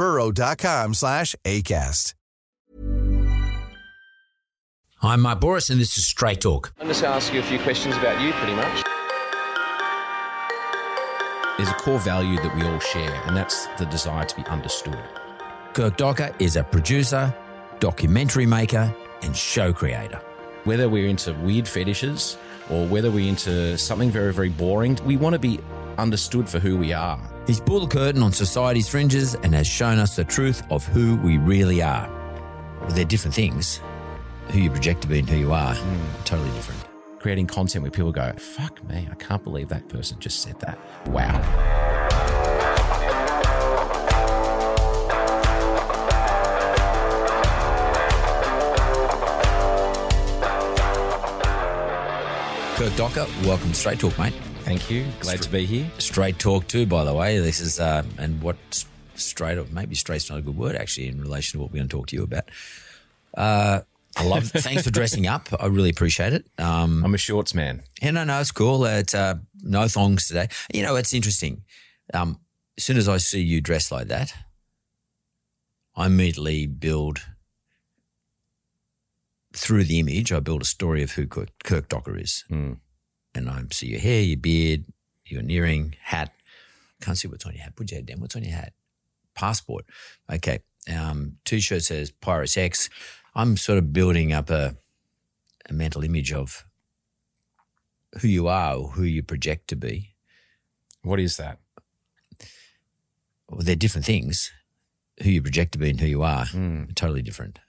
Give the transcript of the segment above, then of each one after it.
burrow.com slash ACAST. I'm Mark Bouris, and this is Straight Talk. I'm just going to ask you a few questions about you, pretty much. There's a core value that we all share, and that's the desire to be understood. Kirk Docker is a producer, documentary maker, and show creator. Whether we're into weird fetishes or whether we're into something very, very boring, we want to be understood for who we are. He's pulled the curtain on society's fringes and has shown us the truth of who we really are. Well, they're different things. Who you project to be and who you are, hmm. totally different. Creating content where people go, fuck me, I can't believe that person just said that. Wow. Kirk Docker, welcome to Straight Talk, mate. Thank you. Glad to be here. Straight Talk too, by the way. This is uh, and what straight or maybe straight's not a good word actually in relation to what we're going to talk to you about. Uh, I love. thanks for dressing up. I really appreciate it. Um, I'm a shorts man. yeah, no, no, it's cool. It's uh, no thongs today. You know, it's interesting. Um, as soon as I see you dressed like that, I immediately build through the image. I build a story of who Kirk, Kirk Docker is, Hmm. And I see your hair, your beard, your earring, hat. Can't see what's on your hat. Put your head down. What's on your hat? Passport. Okay. Um, T-shirt says Pirates X. I'm sort of building up a a mental image of who you are or who you project to be. What is that? Well, they're different things. Who you project to be and who you are, are totally different.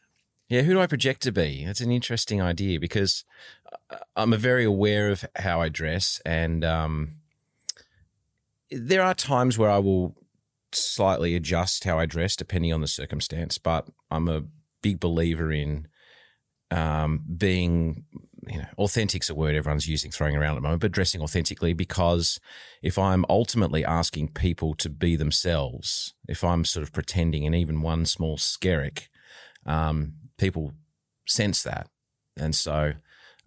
Yeah, who do I project to be? That's an interesting idea because I'm very aware of how I dress, and um, there are times where I will slightly adjust how I dress depending on the circumstance. But I'm a big believer in um, being, you know, authentic's a word everyone's using, throwing around at the moment, but dressing authentically because if I'm ultimately asking people to be themselves, if I'm sort of pretending in even one small skerrick, um, people sense that. And so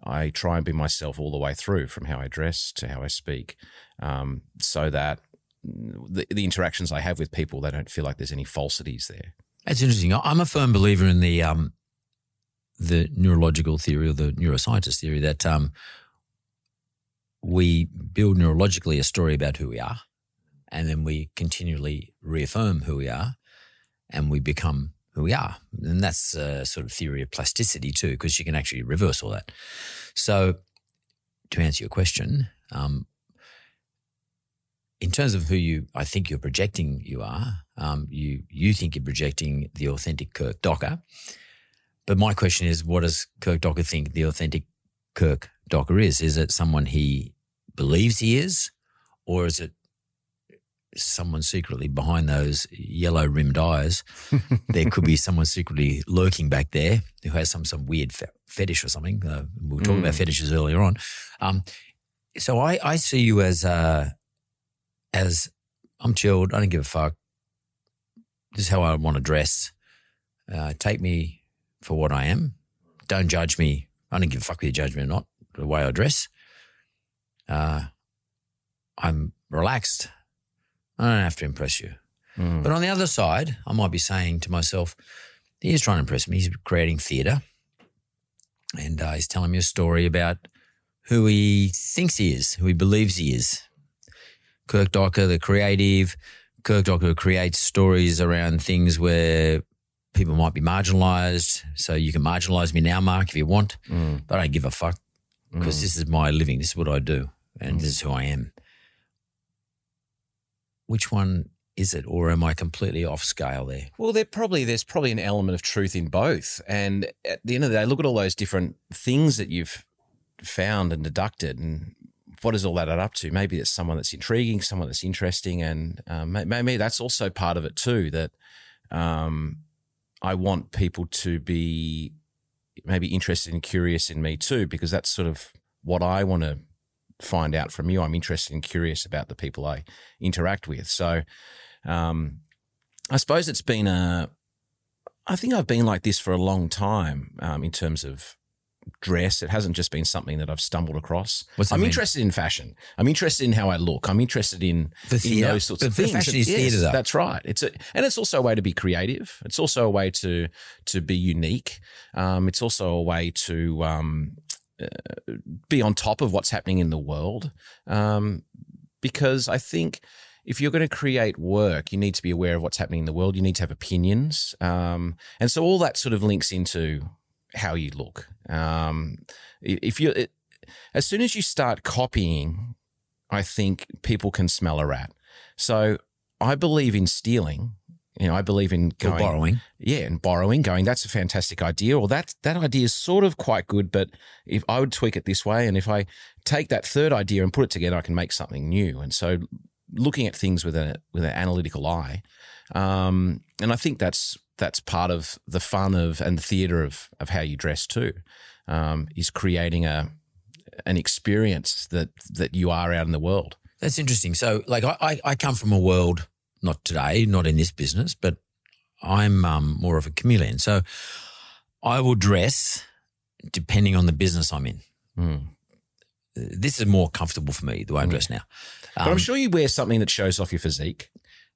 I try and be myself all the way through from how I dress to how I speak um, so that the, the interactions I have with people, they don't feel like there's any falsities there. That's interesting. I'm a firm believer in the um, the neurological theory or the neuroscientist theory that um, we build neurologically a story about who we are, and then we continually reaffirm who we are, and we become who we are. And that's a sort of theory of plasticity too, because you can actually reverse all that. So, to answer your question, um, in terms of who you, I think you're projecting you are, um, you you think you're projecting the authentic Kirk Docker. But my question is, what does Kirk Docker think the authentic Kirk Docker is? Is it someone he believes he is, or is it someone secretly behind those yellow rimmed eyes? there could be someone secretly lurking back there who has some some weird fe- fetish or something. Uh, we were talking about fetishes earlier on. Um, so I, I see you as uh, as I'm chilled. I don't give a fuck. This is how I want to dress. Uh, take me for what I am. Don't judge me. I don't give a fuck with you judge me or not. The way I dress. Uh, I'm relaxed. I don't have to impress you. Mm. But on the other side, I might be saying to myself, he's trying to impress me. He's creating theatre. And uh, he's telling me a story about who he thinks he is, who he believes he is. Kirk Docker, the creative. Kirk Docker creates stories around things where people might be marginalized. So you can marginalize me now, Mark, if you want, Mm. but I don't give a fuck because this is my living. This is what I do, and this is who I am. Which one is it, or am I completely off scale there? Well, there probably there's probably an element of truth in both. And at the end of the day, look at all those different things that you've found and deducted, and what does all that add up to? Maybe it's someone that's intriguing, someone that's interesting, and um, maybe that's also part of it too. That um, I want people to be maybe interested and curious in me too, because that's sort of what I want to find out from you. I'm interested and curious about the people I interact with. So, um, I suppose it's been a. I think I've been like this for a long time um, in terms of dress. It hasn't just been something that I've stumbled across. I'm mean? interested in fashion. I'm interested in how I look. I'm interested in, The in those sorts But of the things. fashion is Yes, theatre. That's right. It's a, and it's also a way to be creative. It's also a way to to be unique. Um, it's also a way to um, be on top of what's happening in the world. Um, because I think if you're going to create work, you need to be aware of what's happening in the world. You need to have opinions. Um, and so all that sort of links into how you look. Um, if you, as soon as you start copying, I think people can smell a rat. So I believe in stealing. You know, I believe in going, borrowing? yeah, and borrowing, going, that's a fantastic idea, or that that idea is sort of quite good, but if I would tweak it this way, and if I take that third idea and put it together, I can make something new. And so, looking at things with a with an analytical eye, um, and I think that's that's part of the fun of and the theatre of of how you dress too, um, is creating a an experience that that you are out in the world. That's interesting. So, like, I, I come from a world, not today, not in this business, but I'm um, more of a chameleon. So, I will dress depending on the business I'm in. Mm. This is more comfortable for me the way I dress now. But I'm sure you wear something that shows off your physique,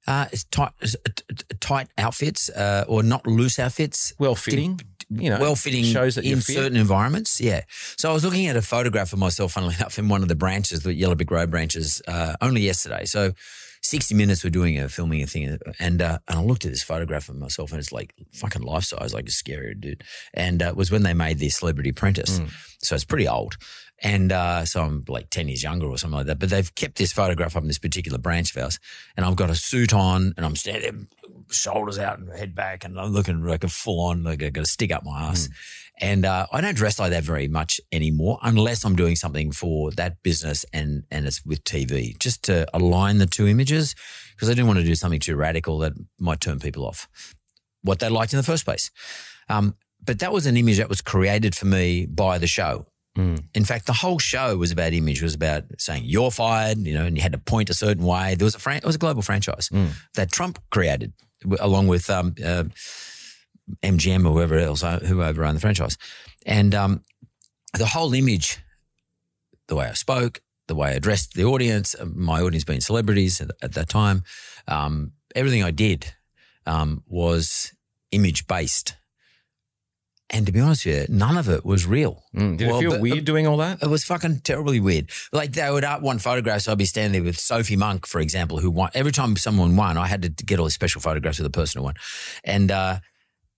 uh, it's tight, it's, uh, tight outfits uh, or not loose outfits. well fitting. You know, well fitting shows that in certain environments. Yeah. So I was looking at a photograph of myself, funnily enough, in one of the branches, the Yellow Brick Road branches, uh, only yesterday. So 60 minutes we're doing a filming a thing, and uh, and I looked at this photograph of myself, and it's like fucking life size, like a scary dude. And uh, it was when they made the Celebrity Apprentice, Mm. so it's pretty old. And uh, so I'm like 10 years younger or something like that. But they've kept this photograph up in this particular branch of ours. And I've got a suit on and I'm standing, shoulders out and head back. And I'm looking like a full on, like I got a stick up my ass. And uh, I don't dress like that very much anymore unless I'm doing something for that business and, and it's with TV, just to align the two images because I didn't want to do something too radical that might turn people off what they liked in the first place. Um, but that was an image that was created for me by the show. Mm. In fact, the whole show was about image. It was about saying you're fired, you know, and you had to point a certain way. There was a fran- it was a global franchise Mm. that Trump created, along with um, uh, MGM or whoever else uh, who overran the franchise, and um, the whole image, the way I spoke, the way I addressed the audience, uh, my audience being celebrities at, at that time, um, everything I did um, was image based. And to be honest with you, none of it was real. Mm. Did Well, it feel but- weird doing all that? It was fucking terribly weird. Like they would up one photograph, so I'd be standing there with Sophie Monk, for example, who won. Every time someone won, I had to get all these special photographs of the person who won, and uh,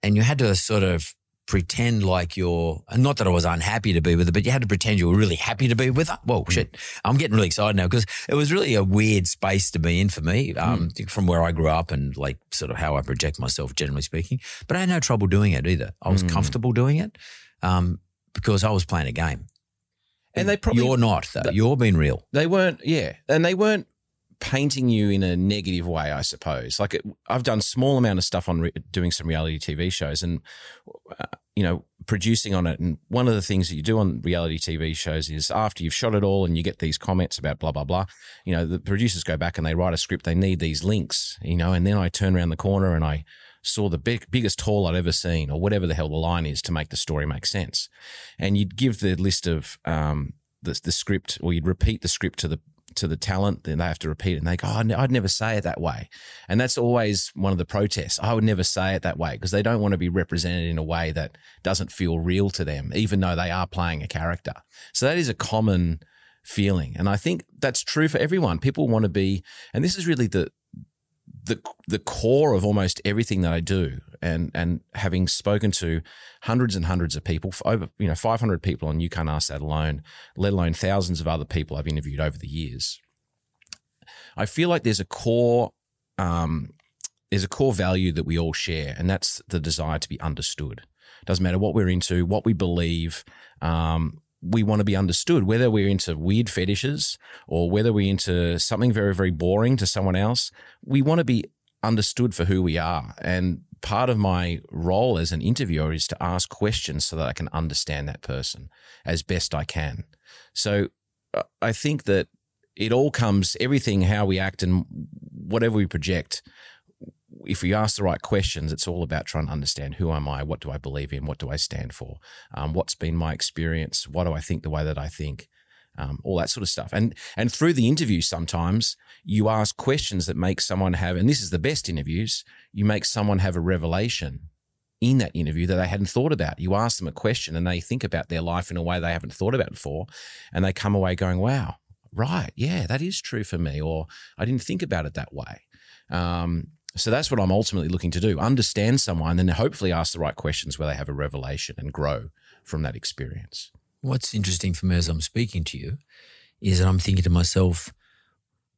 and you had to sort of pretend like you're. and Not that I was unhappy to be with her, but you had to pretend you were really happy to be with her. Whoa, shit! I'm getting really excited now because it was really a weird space to be in for me, um, from where I grew up and like sort of how I project myself, generally speaking. But I had no trouble doing it either. I was Mm. comfortable doing it. Um, because I was playing a game. And they probably You're not, though. You're being real. They weren't, yeah, and they weren't painting you in a negative way, I suppose. Like it, I've done small amount of stuff on re- doing some reality TV shows, and uh, you know, producing on it. And one of the things that you do on reality TV shows is after you've shot it all, and you get these comments about blah blah blah. You know, the producers go back and they write a script. They need these links, you know, and then I turn around the corner and I saw the big, biggest haul I'd ever seen, or whatever the hell the line is to make the story make sense. And you'd give the list of um, the, the script, or you'd repeat the script to the to the talent, then they have to repeat it, and they go, oh, I'd I'd never say it that way. And that's always one of the protests. I would never say it that way because they don't want to be represented in a way that doesn't feel real to them, even though they are playing a character. So that is a common feeling. And I think that's true for everyone. People want to be, and this is really the, the the core of almost everything that I do, and and having spoken to hundreds and hundreds of people, over you know 500 people on You Can't Ask That alone, let alone thousands of other people I've interviewed over the years. I feel like there's a core um, there's a core value that we all share, and that's the desire to be understood. Doesn't matter what we're into, what we believe. Um, we want to be understood, whether we're into weird fetishes or whether we're into something very, very boring to someone else. We want to be understood for who we are. And part of my role as an interviewer is to ask questions so that I can understand that person as best I can. So uh, I think that it all comes, everything, how we act and whatever we project if we ask the right questions, it's all about trying to understand who am I, what do I believe in, what do I stand for, um, what's been my experience, what do I think the way that I think, um, all that sort of stuff. And and through the interview, sometimes you ask questions that make someone have, and this is the best interviews, you make someone have a revelation in that interview that they hadn't thought about. You ask them a question and they think about their life in a way they haven't thought about before, and they come away going, "Wow, right, yeah, that is true for me," or "I didn't think about it that way." Um, so that's what I'm ultimately looking to do understand someone and then hopefully ask the right questions where they have a revelation and grow from that experience. What's interesting for me as I'm speaking to you is that I'm thinking to myself,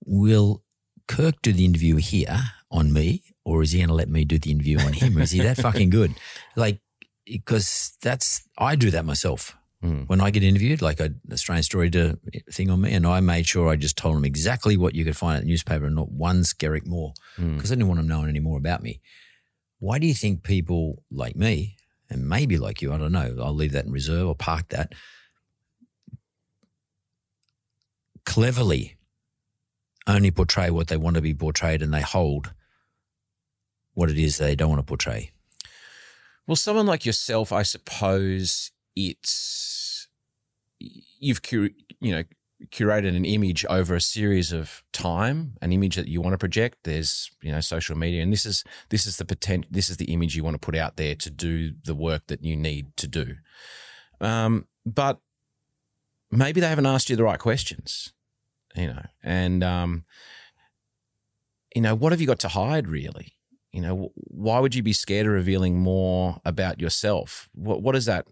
will Kirk do the interview here on me, or is he going to let me do the interview on him? Or is he that fucking good? Like, because that's, I do that myself. Mm. When I get interviewed, like a Australian Story to, thing on me, and I made sure I just told them exactly what you could find at the newspaper and not one skerrick more because mm. I didn't want them knowing any more about me. Why do you think people like me, and maybe like you, I don't know, I'll leave that in reserve or park that, cleverly only portray what they want to be portrayed and they hold what it is they don't want to portray? Well, someone like yourself, I suppose it's you've you know curated an image over a series of time, an image that you want to project. There's you know social media, and this is this is the potential. This is the image you want to put out there to do the work that you need to do. Um, but maybe they haven't asked you the right questions, you know, and um, you know what have you got to hide really? You know, why would you be scared of revealing more about yourself? What what is that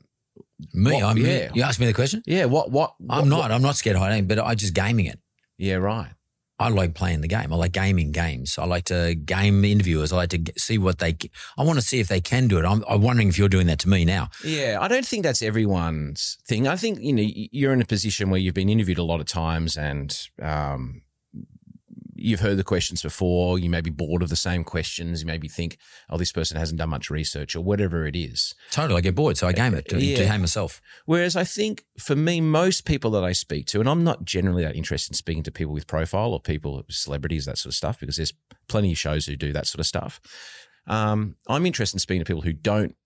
me, what, I'm yeah. You asked me the question. Yeah. What? What? I'm not. What? I'm not scared of hiding, but I just gaming it. Yeah. Right. I like playing the game. I like gaming games. I like to game interviewers. I like to see what they. I want to see if they can do it. I'm, I'm wondering if you're doing that to me now. Yeah, I don't think that's everyone's thing. I think you know you're in a position where you've been interviewed a lot of times, and um, you've heard the questions before. You may be bored of the same questions. You maybe think, oh, this person hasn't done much research or whatever it is. Totally. I get bored. So I game it to, yeah. to game myself. Whereas I think for me, most people that I speak to, and I'm not generally that interested in speaking to people with profile or people, celebrities, that sort of stuff, because there's plenty of shows who do that sort of stuff. Um, I'm interested in speaking to people who don't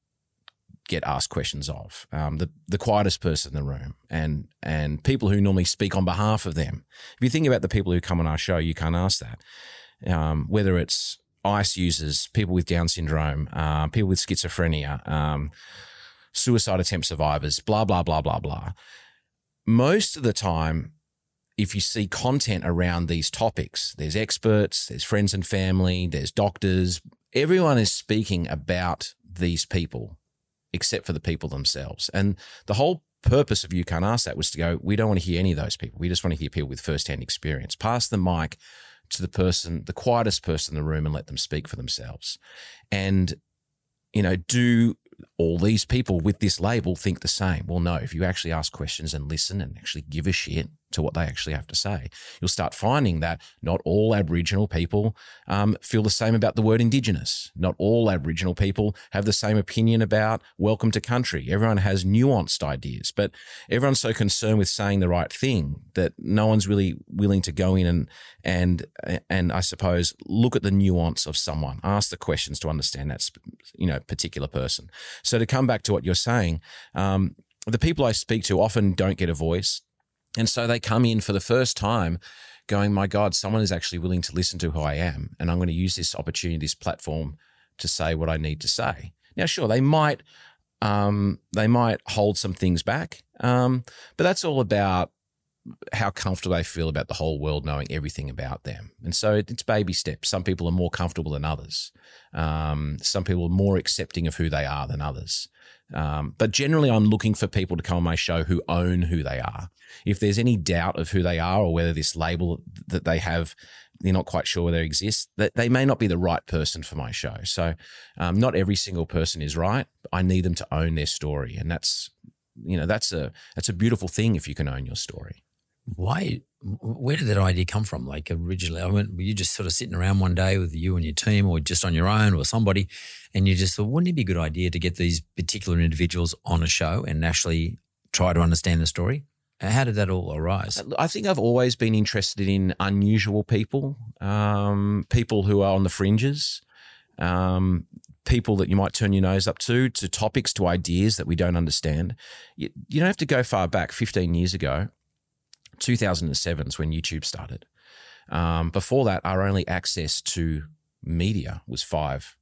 get asked questions of, um, the the quietest person in the room, and and people who normally speak on behalf of them. If you think about the people who come on our show, you can't ask that. Um, whether it's ice users, people with Down syndrome, uh, people with schizophrenia, um, suicide attempt survivors, blah blah blah blah blah. Most of the time, if you see content around these topics, there's experts, there's friends and family, there's doctors. Everyone is speaking about these people except for the people themselves. And the whole purpose of You Can't Ask That was to go, we don't want to hear any of those people. We just want to hear people with firsthand experience. Pass the mic to the person, the quietest person in the room and let them speak for themselves. And, you know, do all these people with this label think the same? Well, no. If you actually ask questions and listen and actually give a shit, to what they actually have to say. You'll start finding that not all Aboriginal people um, feel the same about the word Indigenous. Not all Aboriginal people have the same opinion about welcome to country. Everyone has nuanced ideas, but everyone's so concerned with saying the right thing that no one's really willing to go in and and and I suppose look at the nuance of someone, ask the questions to understand that you know particular person. So to come back to what you're saying. Um, the people I speak to often don't get a voice, and so they come in for the first time going, my God, someone is actually willing to listen to who I am. And I'm going to use this opportunity, this platform to say what I need to say. Now, sure, they might, um, they might hold some things back. Um, but that's all about how comfortable they feel about the whole world knowing everything about them. And so it's baby steps. Some people are more comfortable than others. Um, some people are more accepting of who they are than others. Um, but generally, I'm looking for people to come on my show who own who they are. If there's any doubt of who they are or whether this label that they have, they're not quite sure whether it exists, that they may not be the right person for my show. So, um, not every single person is right. I need them to own their story, and that's you know that's a that's a beautiful thing if you can own your story. Why? Where did that idea come from? Like originally, I went. Were you just sort of sitting around one day with you and your team, or just on your own, or somebody, and you just thought, wouldn't it be a good idea to get these particular individuals on a show and actually try to understand the story? How did that all arise? I think I've always been interested in unusual people, um, people who are on the fringes, um, people that you might turn your nose up to, to topics, to ideas that we don't understand. You, you don't have to go far back. Fifteen years ago, 2007 is when YouTube started. Um, before that, our only access to media was five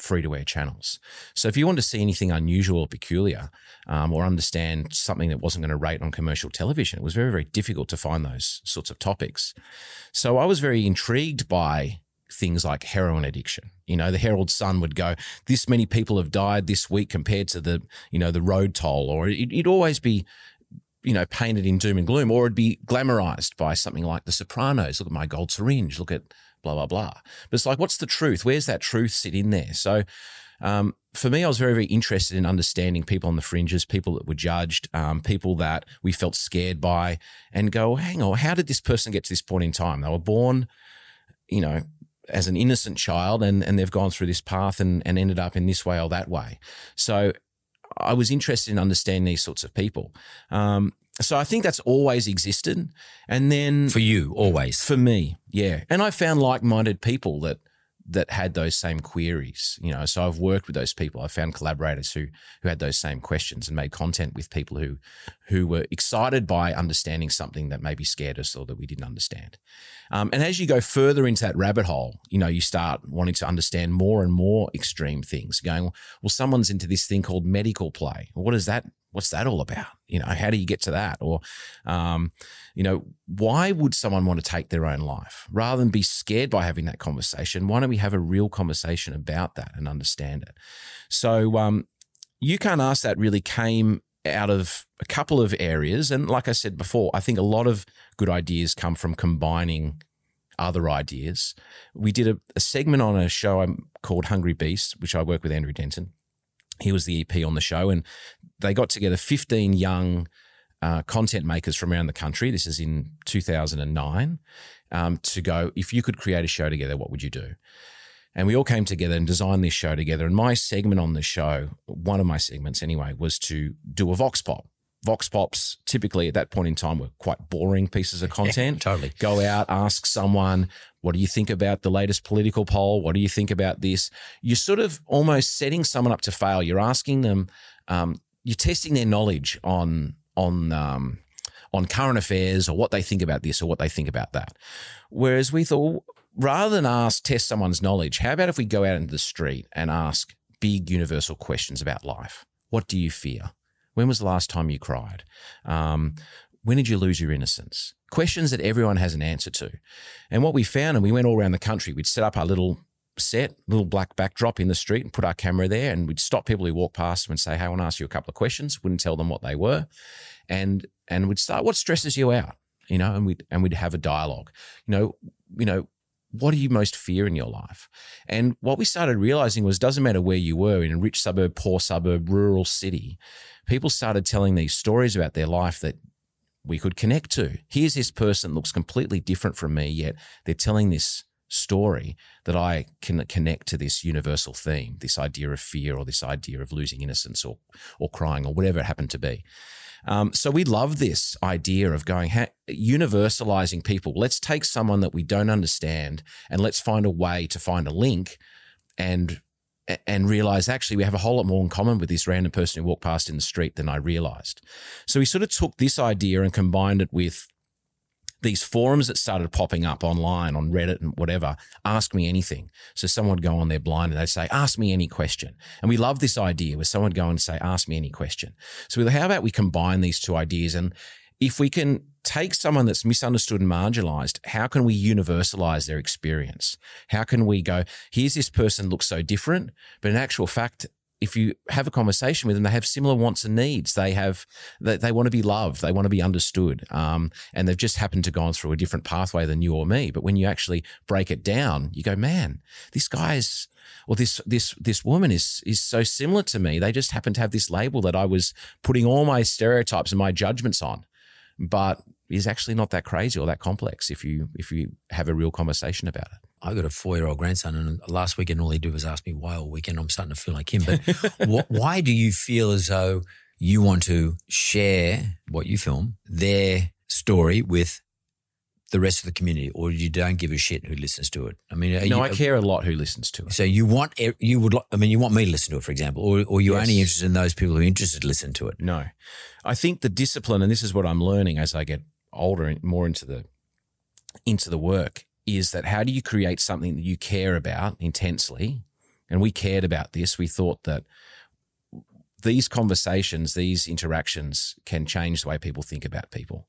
free to air channels. So if you want to see anything unusual or peculiar um, or understand something that wasn't going to rate on commercial television, it was very, very difficult to find those sorts of topics. So I was very intrigued by things like heroin addiction. You know, the Herald Sun would go, this many people have died this week compared to the, you know, the road toll, or it, would always be you know, painted in doom and gloom, or it'd be glamorized by something like The Sopranos. Look at my gold syringe. Look at blah blah blah. But it's like, what's the truth? Where's that truth sit in there? So, um, for me, I was very very interested in understanding people on the fringes, people that were judged, um, people that we felt scared by, and go, hang on, how did this person get to this point in time? They were born, you know. As an innocent child, and, and they've gone through this path and, and ended up in this way or that way. So I was interested in understanding these sorts of people. Um, so I think that's always existed. And then for you, always for me, yeah. And I found like-minded people that that had those same queries. You know, so I've worked with those people. I found collaborators who who had those same questions and made content with people who who were excited by understanding something that maybe scared us or that we didn't understand. Um, and as you go further into that rabbit hole, you know, you start wanting to understand more and more extreme things. Going, well, someone's into this thing called medical play. What is that? What's that all about? You know, how do you get to that? Or, um, you know, why would someone want to take their own life rather than be scared by having that conversation? Why don't we have a real conversation about that and understand it? So, um, you can't ask that really came out of a couple of areas. And like I said before, I think a lot of good ideas come from combining other ideas. We did a, a segment on a show called Hungry Beast, which I work with Andrew Denton. He was the EP on the show, and they got together 15 young uh, content makers from around the country. This is in 2009 um, to go, if you could create a show together, what would you do? And we all came together and designed this show together. And my segment on the show, one of my segments anyway, was to do a Vox Pop. Vox Pops typically at that point in time were quite boring pieces of content. totally. Go out, ask someone, what do you think about the latest political poll? What do you think about this? You're sort of almost setting someone up to fail. You're asking them, um, you're testing their knowledge on on um, on current affairs or what they think about this or what they think about that. Whereas we thought, rather than ask, test someone's knowledge, how about if we go out into the street and ask big universal questions about life? What do you fear? When was the last time you cried? Um, when did you lose your innocence? Questions that everyone has an answer to. And what we found, and we went all around the country, we'd set up our little set, little black backdrop in the street and put our camera there. And we'd stop people who walk past and say, Hey, I want to ask you a couple of questions. Wouldn't tell them what they were. And, and we'd start, what stresses you out? You know, and we'd, and we'd have a dialogue. You know, you know, what do you most fear in your life? And what we started realizing was doesn't matter where you were in a rich suburb, poor suburb, rural city, people started telling these stories about their life that we could connect to. Here's this person looks completely different from me, yet they're telling this story that I can connect to this universal theme, this idea of fear or this idea of losing innocence or or crying or whatever it happened to be. Um, so we love this idea of going ha- universalizing people. Let's take someone that we don't understand and let's find a way to find a link and and realize actually we have a whole lot more in common with this random person who walked past in the street than I realized. So we sort of took this idea and combined it with these forums that started popping up online on Reddit and whatever, ask me anything. So someone would go on there blind and they'd say, ask me any question. And we love this idea where someone would go and say, ask me any question. So how about we combine these two ideas? And if we can take someone that's misunderstood and marginalized. How can we universalize their experience? How can we go, here's this person looks so different, but in actual fact, if you have a conversation with them, they have similar wants and needs. They have, they, they want to be loved. They want to be understood. Um, and they've just happened to gone through a different pathway than you or me. But when you actually break it down, you go, man, this guy's, or this, this, this woman is, is so similar to me. They just happen to have this label that I was putting all my stereotypes and my judgments on, but is actually not that crazy or that complex if you, if you have a real conversation about it. I've got a four year old grandson, and last weekend all he did was ask me why all weekend. I'm starting to feel like him. But wh- why do you feel as though you want to share what you film, their story with the rest of the community, or you don't give a shit who listens to it? I mean, no, you, I care a lot who listens to it. So you want you would I mean you want me to listen to it, for example, or or you're Yes. only interested in those people who are interested to listen to it. No, I think the discipline, and this is what I'm learning as I get older and more into the into the work, is that how do you create something that you care about intensely? And we cared about this. We thought that these conversations, these interactions, can change the way people think about people.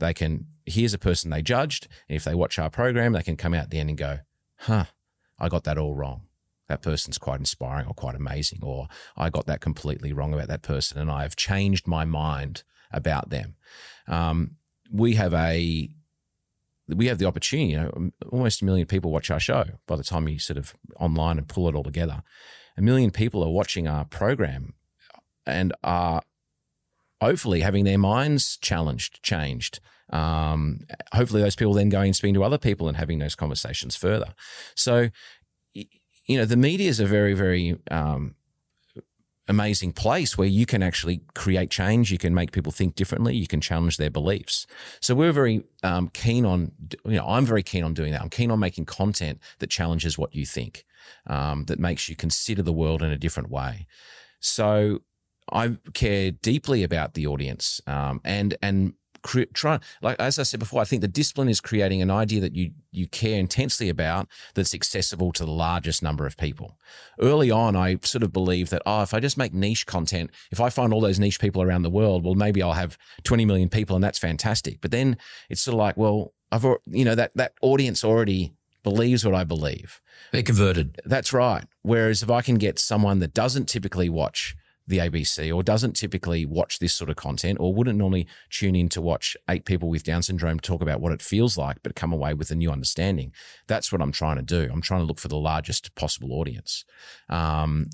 They can. Here's a person they judged, and if they watch our program, they can come out at the end and go, "Huh, I got that all wrong." that person's quite inspiring or quite amazing, or I got that completely wrong about that person and I've changed my mind about them. Um, we have a we have the opportunity. You know, almost a million people watch our show. By the time you sort of online and pull it all together, a million people are watching our program and are hopefully having their minds challenged, changed. Um, hopefully, those people then going and speaking to other people and having those conversations further. So, you know, the media is a very, very um, amazing place where you can actually create change. You can make people think differently. You can challenge their beliefs. So we're very um, keen on, you know, I'm very keen on doing that. I'm keen on making content that challenges what you think, um, that makes you consider the world in a different way. So I care deeply about the audience um, and and cre- try like as I said before. I think the discipline is creating an idea that you you care intensely about that's accessible to the largest number of people. Early on, I sort of believed that oh, if I just make niche content, if I find all those niche people around the world, well, maybe I'll have twenty million people, and that's fantastic. But then it's sort of like, well, I've you know that that audience already believes what I believe. They're converted. That's right. Whereas if I can get someone that doesn't typically watch the ABC or doesn't typically watch this sort of content or wouldn't normally tune in to watch eight people with Down syndrome talk about what it feels like, but come away with a new understanding, that's what I'm trying to do. I'm trying to look for the largest possible audience. Um,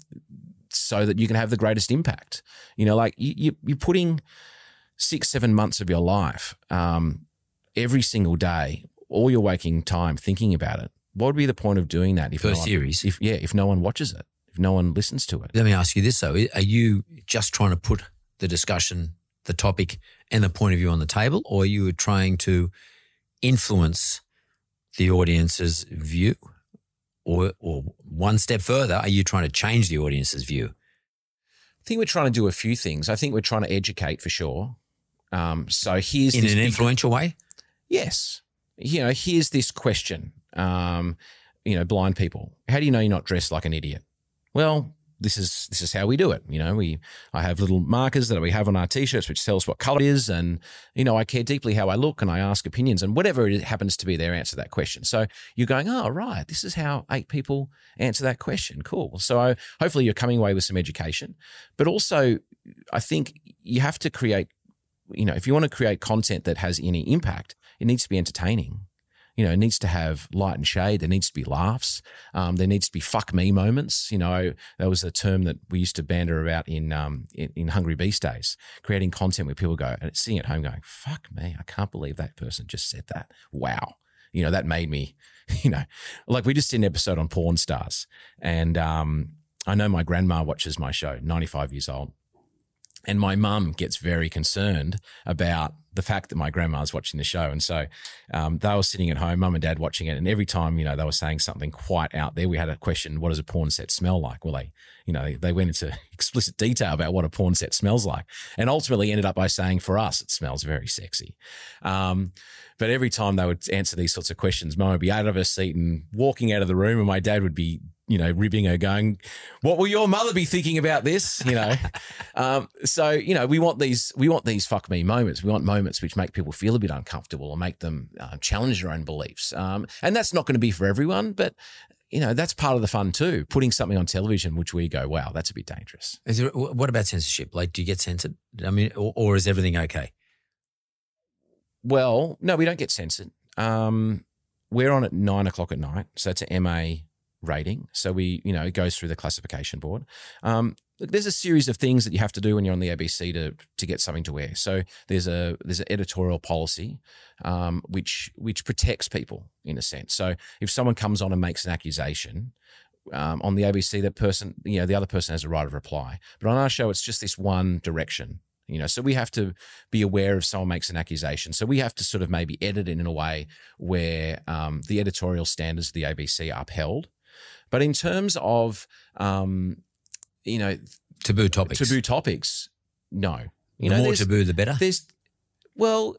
so that you can have the greatest impact. You know, like you, you, you're putting six, seven months of your life um, every single day, all your waking time thinking about it. What would be the point of doing that if Per no one- series. If yeah, if no one watches it, if no one listens to it. Let me ask you this though: Are you just trying to put the discussion, the topic, and the point of view on the table, or are you trying to influence the audience's view, or or one step further, are you trying to change the audience's view? I think we're trying to do a few things. I think we're trying to educate for sure. Um, so here's in this an big- influential way? Yes. You know, here's this question. Um, you know, blind people. How do you know you're not dressed like an idiot? Well, this is this is how we do it. You know, we I have little markers that we have on our t-shirts which tell us what color it is, and you know, I care deeply how I look, and I ask opinions, and whatever it happens to be, their answer to that question. So you're going, oh right, this is how eight people answer that question. Cool. So hopefully you're coming away with some education, but also I think you have to create. You know, if you want to create content that has any impact, it needs to be entertaining. You know, it needs to have light and shade. There needs to be laughs. Um, there needs to be fuck me moments. You know, that was a term that we used to banter about in um, in, in Hungry Beast days, creating content where people go and sitting at home going, "Fuck me, I can't believe that person just said that." Wow, you know, that made me, you know, like we just did an episode on porn stars, and um, I know my grandma watches my show, ninety five years old. And my mum gets very concerned about the fact that my grandma's watching the show. And so um, they were sitting at home, mum and dad watching it. And every time, you know, they were saying something quite out there, we had a question, what does a porn set smell like? Well, they, you know, they went into explicit detail about what a porn set smells like and ultimately ended up by saying for us, it smells very sexy. Um, but every time they would answer these sorts of questions, mum would be out of her seat and walking out of the room and my dad would be you know, ribbing her, going, "What will your mother be thinking about this?" You know. um, so you know, we want these we want these fuck me moments. We want moments which make people feel a bit uncomfortable or make them uh, challenge their own beliefs. Um, and that's not going to be for everyone, but you know, that's part of the fun too. Putting something on television which we go, wow, that's a bit dangerous. Is there, what about censorship? Like, do you get censored? I mean, or, or is everything okay? Well, no, we don't get censored. Um, we're on at nine o'clock at night, so it's an MA rating. So we, you know, it goes through the classification board. Um, there's a series of things that you have to do when you're on the ABC to to get something to air. So there's a there's an editorial policy um, which which protects people in a sense. So if someone comes on and makes an accusation. Um, on the ABC, that person, you know, the other person has a right of reply. But on our show, it's just this one direction. You know, so we have to be aware if someone makes an accusation. So we have to sort of maybe edit it in a way where um, the editorial standards of the ABC are upheld. But in terms of, um, you know, Taboo topics. taboo topics, no. You the know, more taboo, the better. there's, well,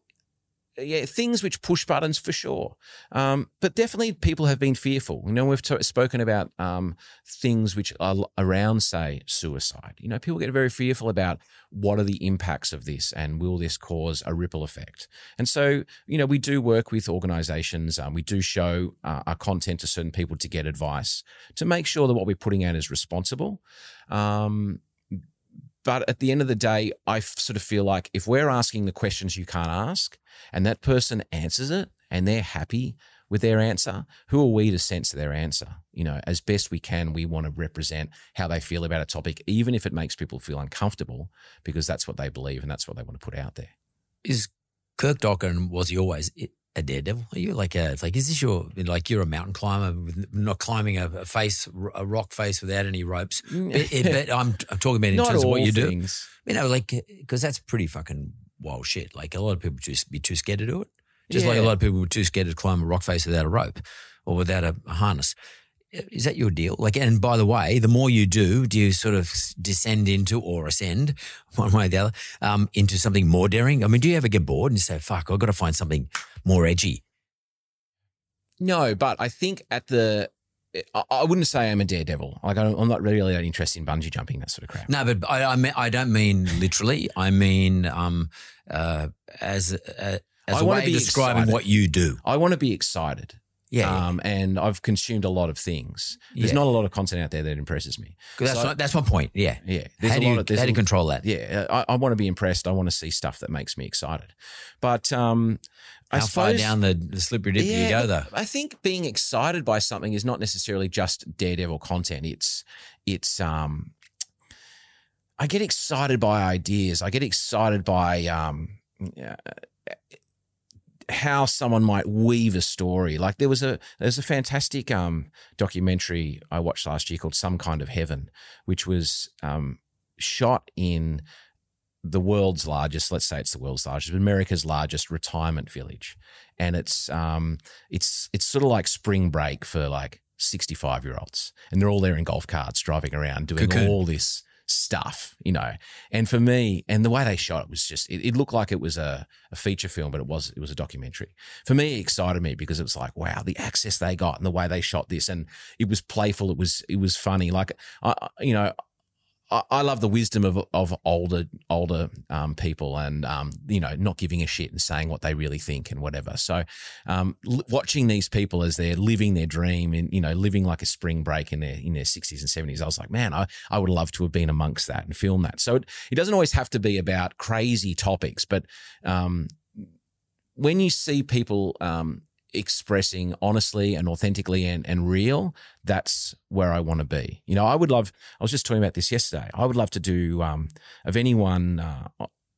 yeah, things which push buttons for sure. Um, but definitely people have been fearful. You know, we've t- spoken about um, things which are around, say, suicide. You know, people get very fearful about what are the impacts of this and will this cause a ripple effect? And so, you know, we do work with organizations. Um, we do show uh, our content to certain people to get advice to make sure that what we're putting out is responsible. Um, but at the end of the day, I sort of feel like if we're asking the questions you can't ask and that person answers it and they're happy with their answer, who are we to censor their answer? You know, as best we can, we want to represent how they feel about a topic, even if it makes people feel uncomfortable, because that's what they believe and that's what they want to put out there. is Kirk Docker and was he always a daredevil? Are you like a it's like is this your like you're a mountain climber with not climbing a, face a rock face without any ropes? Mm. But, but I'm I'm talking about in Not terms of what you do. things. You know, like because that's pretty fucking wild shit. Like a lot of people just be too scared to do it. Just like a lot of people were too scared to climb a rock face without a rope or without a harness. Is that your deal? Like, and by the way, the more you do, do you sort of descend into or ascend one way or the other um, into something more daring? I mean, do you ever get bored and say, "Fuck, I've got to find something more edgy"? No, but I think at the, I, I wouldn't say I'm a daredevil. Like I'm not really that interested in bungee jumping, that sort of crap. No, but I I, mean, I don't mean literally. I mean um, uh, as a, as I a way be of describing excited. what you do. I want to be excited. Yeah. Um, and I've consumed a lot of things. There's Yeah. not a lot of content out there that impresses me. 'Cause that's so- my, that's my point. Yeah. Yeah. There's How a do lot you of, there's how do a- you control that? Yeah. I, I want to be impressed. I want to see stuff that makes me excited. But um, I How far suppose, down the, the slippery dip do you go though? I think being excited by something is not necessarily just daredevil content. It's it's um I get excited by ideas. I get excited by um yeah, how someone might weave a story. Like there was a there's a fantastic um documentary I watched last year called Some Kind of Heaven, which was um shot in the world's largest, let's say it's the world's largest, America's largest retirement village. And it's um it's it's sort of like spring break for like 65 year olds. And they're all there in golf carts driving around doing Cocoon. all this stuff, you know. And for me, and the way they shot it was just it, it looked like it was a, a feature film, but it was it was a documentary. For me, it excited me because it was like, wow, the access they got and the way they shot this. And it was playful, it was it was funny. Like I I- you know, I, love the wisdom of of older older um, people and um, you know not giving a shit and saying what they really think and whatever. So um, l- watching these people as they're living their dream and you know living like a spring break in their in their sixties and seventies, I was like, man, I I would love to have been amongst that and film that. So it, it doesn't always have to be about crazy topics, but um, when you see people um, expressing honestly and authentically and, and real, that's where I want to be. You know, I would love, I was just talking about this yesterday. I would love to do, um, of anyone uh,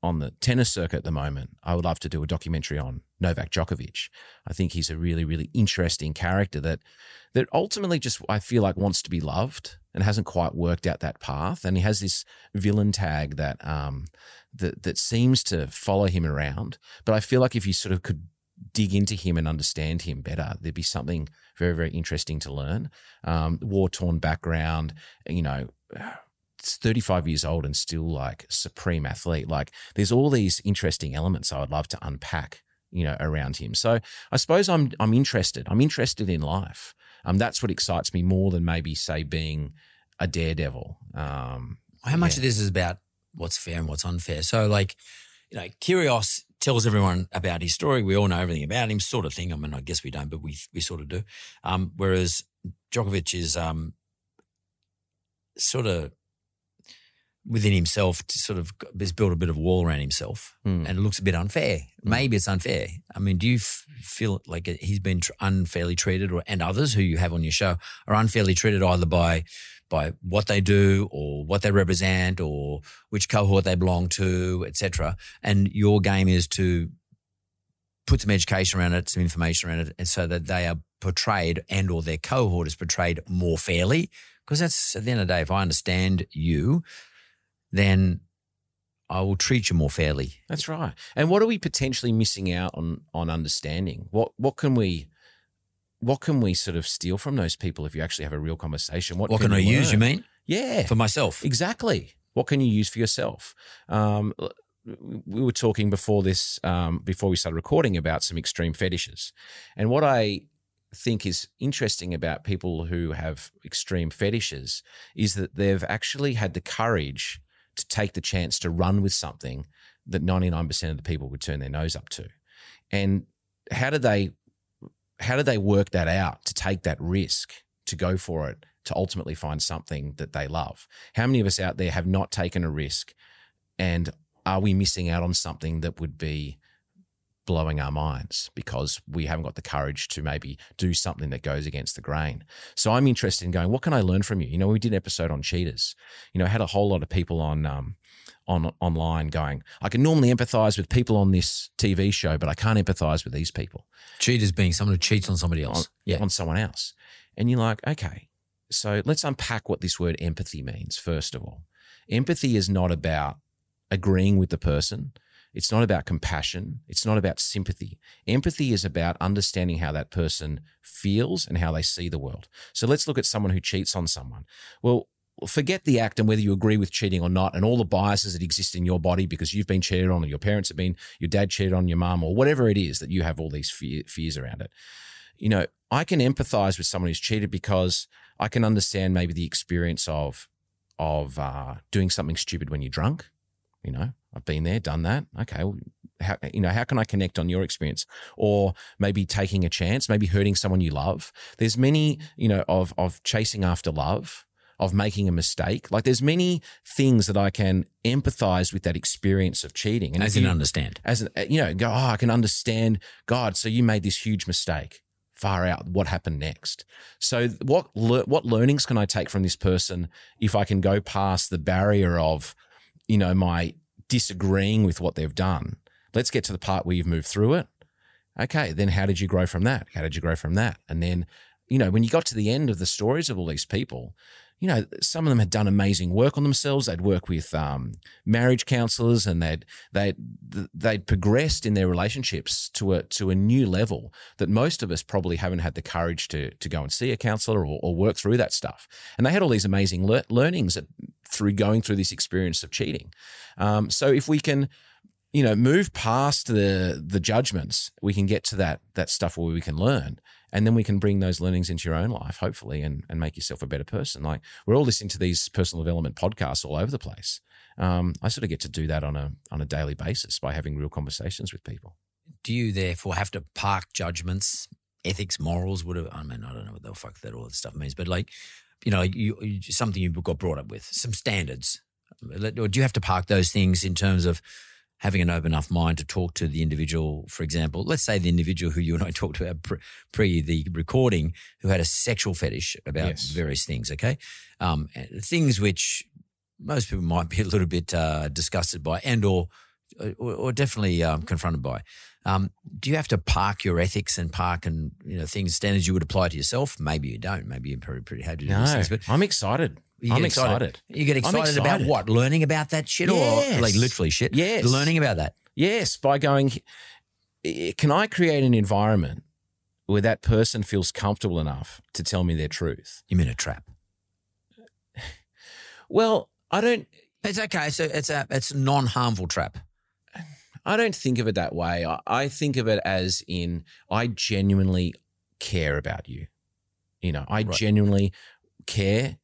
on the tennis circuit at the moment, I would love to do a documentary on Novak Djokovic. I think he's a really, really interesting character that, that ultimately just, I feel like wants to be loved and hasn't quite worked out that path. And he has this villain tag that, um, that, that seems to follow him around. But I feel like if you sort of could dig into him and understand him better, there'd be something very, very interesting to learn. Um, War torn background, you know, 35 years old and still like supreme athlete. Like there's all these interesting elements I would love to unpack, you know, around him. So I suppose I'm, I'm interested. I'm interested in life. Um, that's what excites me more than maybe say being a daredevil. Um, How much yeah. of this is about what's fair and what's unfair? So, like, you know, Kyrgios tells everyone about his story. We all know everything about him, sort of thing. I mean, I guess we don't, but we we sort of do. Um, whereas Djokovic is um, sort of within himself, to sort of has built a bit of a wall around himself, Hmm. and it looks a bit unfair. Maybe it's unfair. I mean, do you f- feel like he's been tr- unfairly treated, or and others who you have on your show are unfairly treated either by by what they do or what they represent or which cohort they belong to, etc. And your game is to put some education around it, some information around it, and so that they are portrayed and or their cohort is portrayed more fairly. Because that's at the end of the day, if I understand you, then I will treat you more fairly. That's right. And what are we potentially missing out on on understanding? What what can we what can we sort of steal from those people if you actually have a real conversation? What, What, can, I use? You mean Yeah. for myself? Exactly. What can you use for yourself? Um, we were talking before this, um, before we started recording, about some extreme fetishes, and what I think is interesting about people who have extreme fetishes is that they've actually had the courage to take the chance to run with something that 99% of the people would turn their nose up to. And how did they how do they work that out to take that risk to go for it to ultimately find something that they love? How many of us out there have not taken a risk and are we missing out on something that would be blowing our minds because we haven't got the courage to maybe do something that goes against the grain. So I'm interested in going, what can I learn from you? You know, we did an episode on cheaters. You know, I had a whole lot of people on um on online going, I can normally empathize with people on this TV show, but I can't empathize with these people Cheaters being someone who cheats on somebody else. on, yeah. on someone else. And you're like, okay, so let's unpack what this word empathy means, first of all. Empathy is not about agreeing with the person. It's not about compassion. It's not about sympathy. Empathy is about understanding how that person feels and how they see the world. So let's look at someone who cheats on someone. Well, forget the act and whether you agree with cheating or not and all the biases that exist in your body because you've been cheated on or your parents have been, your dad cheated on your mum or whatever it is that you have all these fear, fears around it. You know, I can empathize with someone who's cheated because I can understand maybe the experience of of uh, doing something stupid when you're drunk. You know, I've been there, done that. Okay, well, how you know how can I connect on your experience, or maybe taking a chance, maybe hurting someone you love. There's many you know of of chasing after love, of making a mistake. Like there's many things that I can empathize with that experience of cheating, And As in you- understand. as an, uh, you know, go, oh, I can understand God. So you made this huge mistake. Far out. What happened next? So what le- what learnings can I take from this person if I can go past the barrier of, you know, my disagreeing with what they've done? Let's get to the part where you've moved through it. Okay, then how did you grow from that? How did you grow from that? And then, you know, when you got to the end of the stories of all these people, you know, some of them had done amazing work on themselves. They'd work with um, marriage counselors, and they'd they they'd progressed in their relationships to a to a new level that most of us probably haven't had the courage to to go and see a counselor or, or work through that stuff. And they had all these amazing lear- learnings through going through this experience of cheating. Um, so if we can you know move past the the judgments we can get to that that stuff where we can learn and then we can bring those learnings into your own life hopefully and and make yourself a better person like we're all listening to these personal development podcasts all over the place um, i sort of get to do that on a on a daily basis by having real conversations with people Do you therefore have to park judgments, ethics, morals? Would have, I mean, I don't know what the fuck that all that stuff means, but like, you know, you, you something you got brought up with, some standards. Or do you have to park those things in terms of having an open enough mind to talk to the individual? For example, let's say the individual who you and I talked about pre, pre the recording, who had a sexual fetish about Yes. various things. Okay, um, things which most people might be a little bit uh, disgusted by, and or or, or definitely um, confronted by. Um, do you have to park your ethics and park and you know things standards you would apply to yourself? Maybe you don't. Maybe you're pretty pretty happy to do these things, but i'm excited you i'm get excited. You get I'm excited, about what? Learning about that shit, or like literally shit? Yes. learning about that. Yes, by going, can I create an environment where that person feels comfortable enough to tell me their truth? You mean a trap? Well, I don't. It's okay. So it's a it's non harmful trap. I don't think of it that way. I, I think of it as in I genuinely care about you. You know, I Right. genuinely care.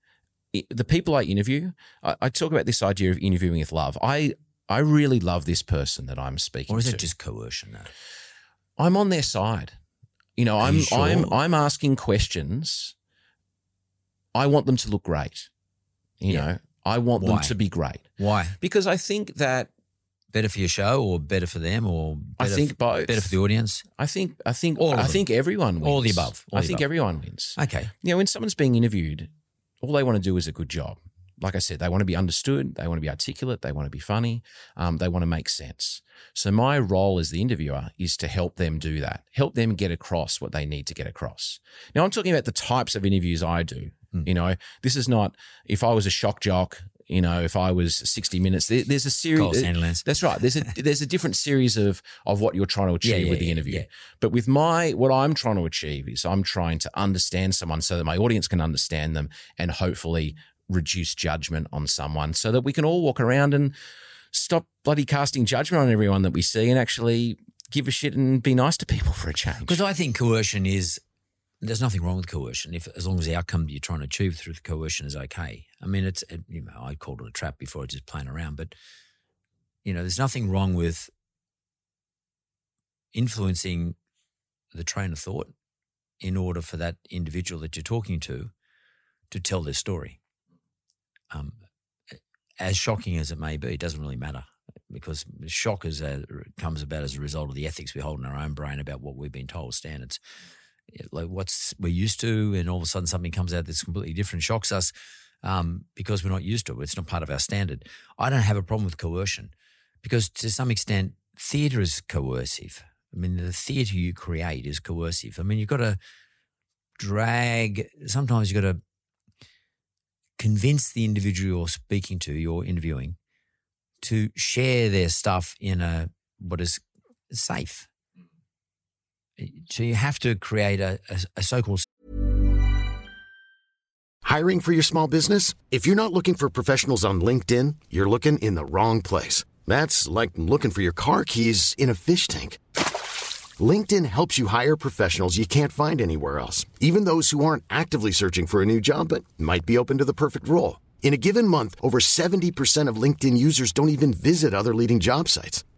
The people I interview, I, I talk about this idea of interviewing with love. I I really love this person that I'm speaking Or is to. it just coercion? Though? I'm on their side. You know, Are I'm you sure? I'm I'm asking questions. I want them to look great. You Yeah. know, I want Why? them to be great Why? because I think that Better for your show, or better for them, or I better think f- both. better for the audience? I think I think All I think everyone wins. All the above. All I the think above. everyone wins. Okay. You know, when someone's being interviewed, all they want to do is a good job. Like I said, they want to be understood, they want to be articulate, they want to be funny, um, they want to make sense. So my role as the interviewer is to help them do that, help them get across what they need to get across. Now I'm talking about the types of interviews I do. Mm. You know, this is not if I was a shock jock. You know, if I was 60 minutes, there, there's a series. That's right. There's a there's a different series of of what you're trying to achieve Yeah, yeah, with the interview. yeah. But with my what I'm trying to achieve is I'm trying to understand someone so that my audience can understand them and hopefully reduce judgment on someone so that we can all walk around and stop bloody casting judgment on everyone that we see and actually give a shit and be nice to people for a change. Because I think coercion is there's nothing wrong with coercion if as long as the outcome you're trying to achieve through the coercion is okay. I mean, it's it, you know I called it a trap before, I just playing around, but you know, there's nothing wrong with influencing the train of thought in order for that individual that you're talking to to tell their story. Um, as shocking as it may be, it doesn't really matter because shock is a, comes about as a result of the ethics we hold in our own brain about what we've been told standards. Like what's we're used to, and all of a sudden something comes out that's completely different, shocks us um, because we're not used to it. It's not part of our standard. I don't have a problem with coercion because to some extent, theatre is coercive. I mean, the theatre you create is coercive. I mean, you've got to drag. Sometimes you've got to convince the individual you're speaking to, you're interviewing, to share their stuff in a what is safe. So you have to create a, a, a so-called Hiring for your small business? If you're not looking for professionals on LinkedIn, you're looking in the wrong place. That's like looking for your car keys in a fish tank. LinkedIn helps you hire professionals you can't find anywhere else, even those who aren't actively searching for a new job but might be open to the perfect role. In a given month, over 70% of LinkedIn users don't even visit other leading job sites.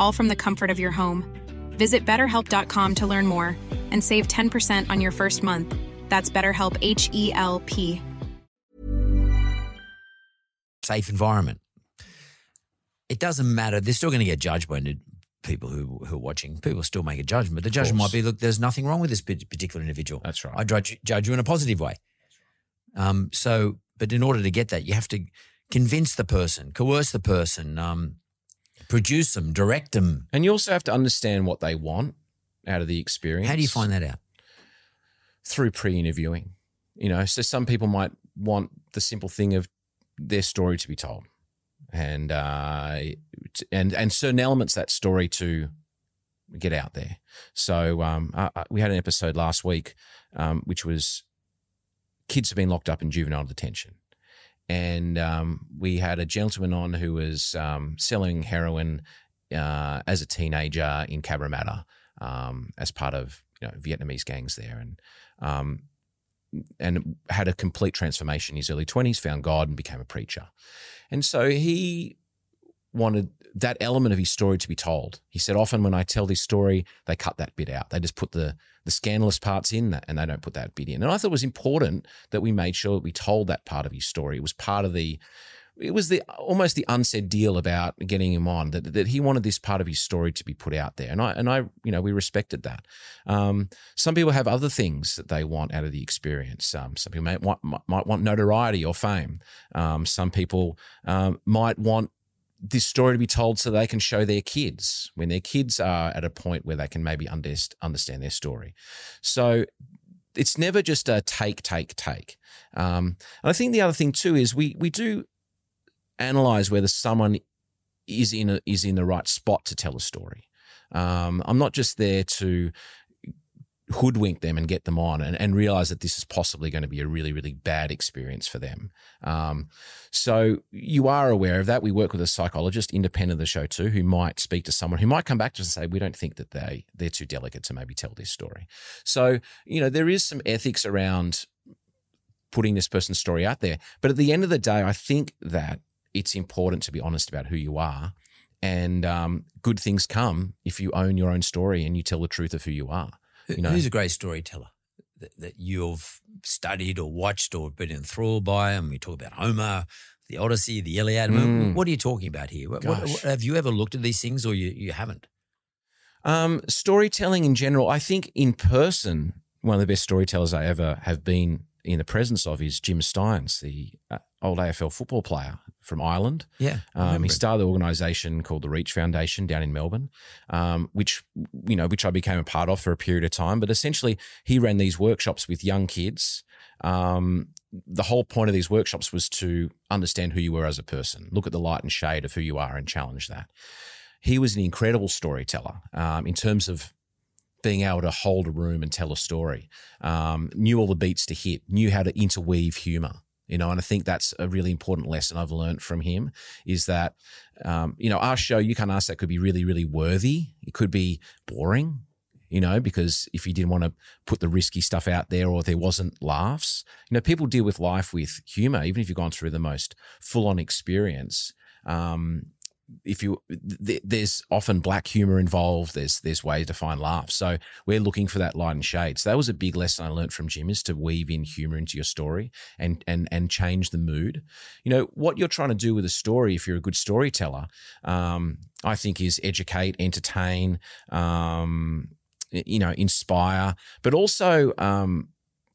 all from the comfort of your home. Visit betterhelp.com to learn more and save 10% on your first month. That's BetterHelp H E L P. safe environment. It doesn't matter. They're still going to get judged by the people who, who are watching. People still make a judgment, but the judgment might be, look, there's nothing wrong with this particular individual. That's right. I judge, judge you in a positive way. Um, so, but in order to get that, you have to convince the person, coerce the person, um, produce them, direct them. And you also have to understand what they want out of the experience. How do you find that out? through pre-interviewing. You know, so some people might want the simple thing of their story to be told, and uh, and and certain elements of that story to get out there. So um, uh, uh, we had an episode last week, um, which was kids have been locked up in juvenile detention, and um, we had a gentleman on who was um, selling heroin uh, as a teenager in Cabramatta um, as part of you know Vietnamese gangs there, and um, and had a complete transformation in his early twenties. Found God and became a preacher, and so he wanted that element of his story to be told. He said, often when I tell this story, they cut that bit out. They just put the the scandalous parts in that, and they don't put that bit in. And I thought it was important that we made sure that we told that part of his story. It was part of the it was the almost the unsaid deal about getting him on that, that he wanted this part of his story to be put out there and I and I you know we respected that um, some people have other things that they want out of the experience um, some people might want might want notoriety or fame um, some people um, might want this story to be told so they can show their kids when their kids are at a point where they can maybe understand their story so it's never just a take, take, take. Um, and I think the other thing too is we we do analyze whether someone is in a, is in the right spot to tell a story. Um, I'm not just there to hoodwink them and get them on and, and realize that this is possibly going to be a really, really bad experience for them. Um, so you are aware of that. We work with a psychologist independent of the show too, who might speak to someone who might come back to us and say, we don't think that they, they're too delicate to maybe tell this story. So, you know, there is some ethics around putting this person's story out there. But at the end of the day, I think that it's important to be honest about who you are. And um, good things come if you own your own story and you tell the truth of who you are. You know? Who's a great storyteller that, that you've studied or watched or been enthralled by? And we talk about Homer, the Odyssey, the Iliad. Mm. What are you talking about here? What, what, have you ever looked at these things or you, you haven't? Um, storytelling in general, I think in person, one of the best storytellers I ever have been in the presence of is Jim Stynes, the uh, old AFL football player from Ireland. Yeah. Um, he started the organisation called the Reach Foundation down in Melbourne, um, which you know, which I became a part of for a period of time. But essentially, he ran these workshops with young kids. Um, the whole point of these workshops was to understand who you were as a person, look at the light and shade of who you are, and challenge that. He was an incredible storyteller um, in terms of being able to hold a room and tell a story. Um, knew all the beats to hit, knew how to interweave humor. You know, and I think that's a really important lesson I've learned from him is that, um, you know, our show, you can't ask that could be really, really worthy. It could be boring, you know, because if you didn't want to put the risky stuff out there or there wasn't laughs, you know, people deal with life with humor, even if you've gone through the most full on experience. Um, if you th- there's often black humor involved there's there's ways to find laughs. So we're looking for that light and shade. So that was a big lesson i learned from jim is to weave in humor into your story and and and change the mood. You know what you're trying to do with a story if you're a good storyteller um, i think is educate entertain um, you know inspire but also um,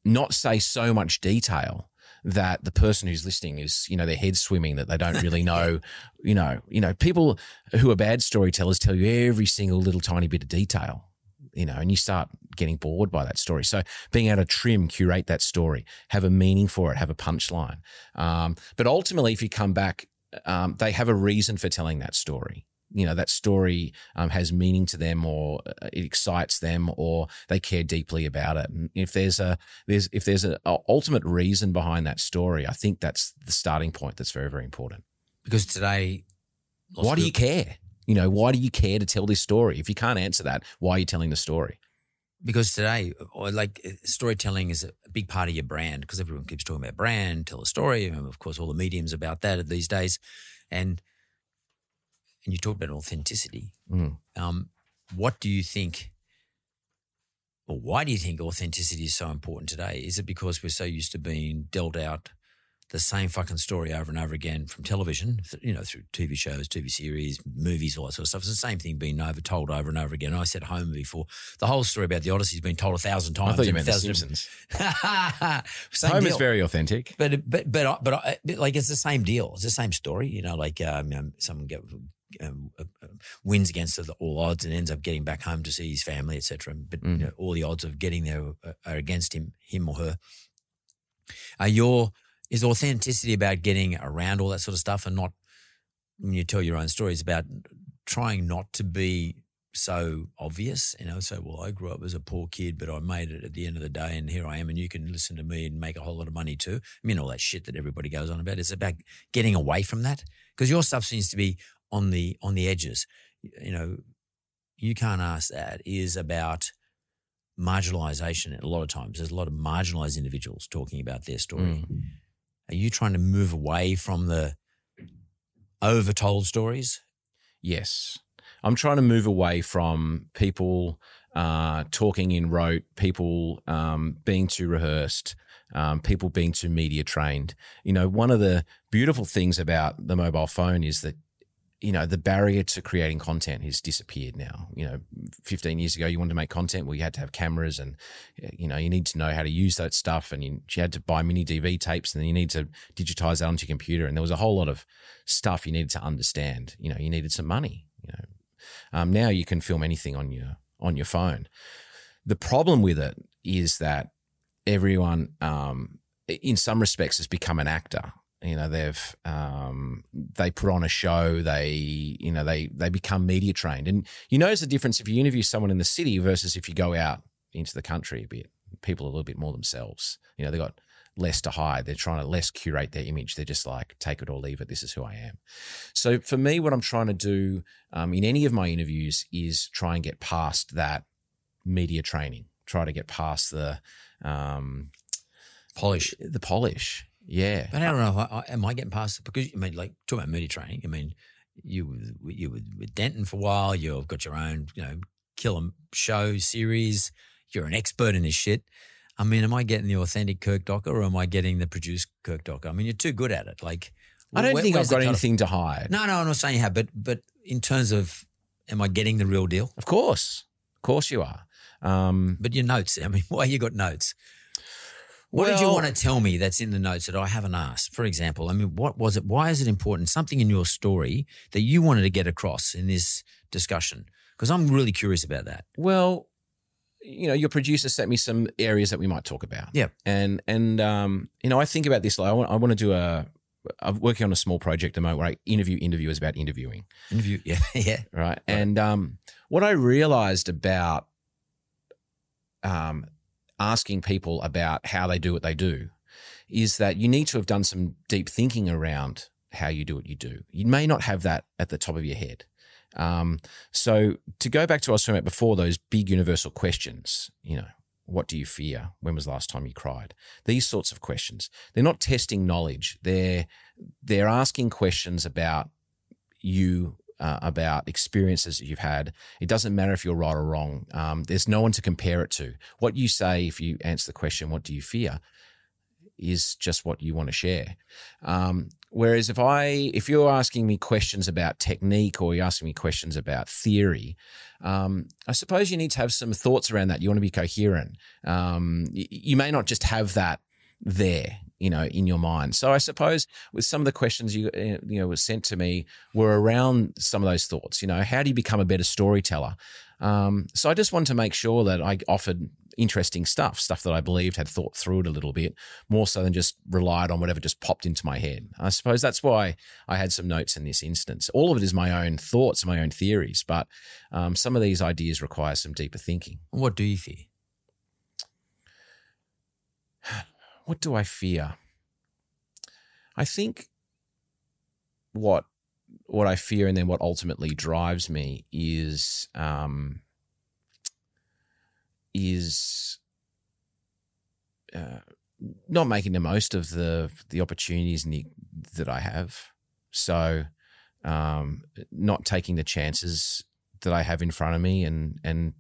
not say so much detail that the person who's listening is, you know, their head swimming that they don't really know, you know, you know, people who are bad storytellers tell you every single little tiny bit of detail, you know, and you start getting bored by that story. So being able to trim, curate that story, have a meaning for it, have a punchline. Um, but ultimately, if you come back, um, they have a reason for telling that story you know that story um, has meaning to them or uh, it excites them or they care deeply about it. And if there's a there's if there's an ultimate reason behind that story i think that's the starting point that's very very important. Because today, why do you care? You know why do you care to tell this story? If you can't answer that why are you telling the story? Because today, like uh, storytelling is a big part of your brand because everyone keeps talking about brand, tell a story, and of course, all the mediums about that these days, and and you talked about authenticity. Mm. Um, what do you think, or why do you think authenticity is so important today? Is it because we're so used to being dealt out the same fucking story over and over again from television, you know, through TV shows, TV series, movies, all that sort of stuff. It's the same thing being over told over and over again. I said home before. The whole story about the Odyssey has been told a thousand times. i thought you meant the simpsons home deal. is very authentic But but but but, but like it's the same deal. It's the same story. You know, like um, um, someone get, um, uh, uh, wins against all odds and ends up getting back home to see his family, etc. But you Mm. know, all the odds of getting there are, are against him, him or her. Are your is authenticity about getting around all that sort of stuff and not when you tell your own stories about trying not to be so obvious, you know, so well, I grew up as a poor kid, but I made it at the end of the day, and here I am, and you can listen to me and make a whole lot of money too. I mean, all that shit that everybody goes on about. It's about getting away from that because your stuff seems to be on the on the edges. You know, you can't ask that is about marginalization. A lot of times, there's a lot of marginalized individuals talking about their story. Are you trying to move away from the overtold stories? Yes. I'm trying to move away from people uh, talking in rote, people um, being too rehearsed, um, people being too media trained. You know, one of the beautiful things about the mobile phone is that, you know, the barrier to creating content has disappeared now. You know, 15 years ago, you wanted to make content, well, you had to have cameras and, you know, you need to know how to use that stuff. And you, you had to buy mini DV tapes and then you need to digitize that onto your computer. And there was a whole lot of stuff you needed to understand. You know, you needed some money, you know. Um, now you can film anything on your on your phone. The problem with it is that everyone, um, in some respects, has become an actor. You know, they've um, they put on a show. They you know they they become media trained, and you notice the difference if you interview someone in the city versus if you go out into the country a bit. People are a little bit more themselves. You know, they got less to hide. They're trying to less curate their image. They're just like, take it or leave it. This is who I am. So for me, what I'm trying to do um, in any of my interviews is try and get past that media training. Try to get past the um, Polish. the polish. Yeah. But I don't know. If I, am I getting past it? Because I mean, like talking about media training. I mean, you you were with Denton for a while. You've got your own, you know, killer show series. You're an expert in this shit. I mean, am I getting the authentic Kirk Docker or am I getting the produced Kirk Docker? I mean, you're too good at it. Like, I don't where- think I've got anything to hide. No, no, I'm not saying you have, but but in terms of, am I getting the real deal? Of course. Of course you are. Um, But your notes. I mean, why you got notes? What did you want to tell me that's in the notes that I haven't asked? For example, I mean, what was it? Why is it important? Something in your story that you wanted to get across in this discussion? Because I'm really curious about that. Well, you know, your producer sent me some areas that we might talk about. Yeah. And and um, you know, I think about this. Like, I want I want to do a. I'm working on a small project at the moment where I interview interviewers about interviewing. Interview. Yeah, yeah. Right. And um, what I realized about um, asking people about how they do what they do is that you need to have done some deep thinking around how you do what you do. You may not have that at the top of your head. Um, so to go back to what I was talking about before, those big universal questions, you know, what do you fear? When was the last time you cried? These sorts of questions. They're not testing knowledge. They're they're asking questions about you uh, about experiences that you've had. It doesn't matter if you're right or wrong. Um, there's no one to compare it to. What you say if you answer the question, "What do you fear?" is just what you want to share. Um, whereas if I, if you're asking me questions about technique or you're asking me questions about theory, um, I suppose you need to have some thoughts around that. You want to be coherent. Um, you may not just have that there, you know, in your mind. So I suppose with some of the questions you, uh, you know, was sent to me were around some of those thoughts. You know, how do you become a better storyteller? Um, so I just wanted to make sure that I offered interesting stuff, stuff that I believed had thought through it a little bit more so than just relied on whatever just popped into my head. I suppose that's why I had some notes in this instance. All of it is my own thoughts, my own theories, but um, some of these ideas require some deeper thinking. What do you fear? What do I fear? I think what what I fear and then what ultimately drives me is um, is uh, not making the most of the the opportunities the, that I have. So, um, not taking the chances that I have in front of me, and and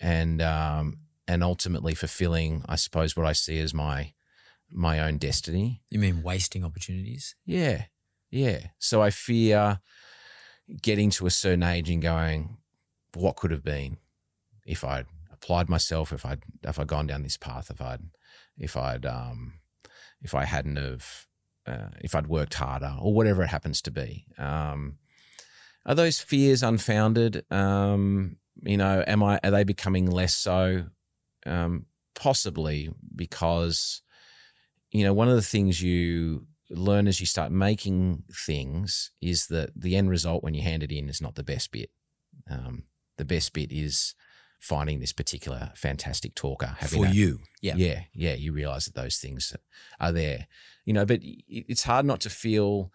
and um, and ultimately fulfilling, I suppose, what I see as my my own destiny. You mean wasting opportunities? Yeah, yeah. So I fear getting to a certain age and going, what could have been if I'd applied myself, if I'd if I'd gone down this path, if I'd if I'd um if I hadn't have uh, if I'd worked harder or whatever it happens to be. Um, are those fears unfounded? Um, you know, am I are they becoming less so? Um, possibly because you know one of the things you learn as you start making things is that the end result when you hand it in is not the best bit. Um, the best bit is finding this particular fantastic talker. having For that- you. Yeah. yeah, yeah. You realize that those things are there, you know. But it's hard not to feel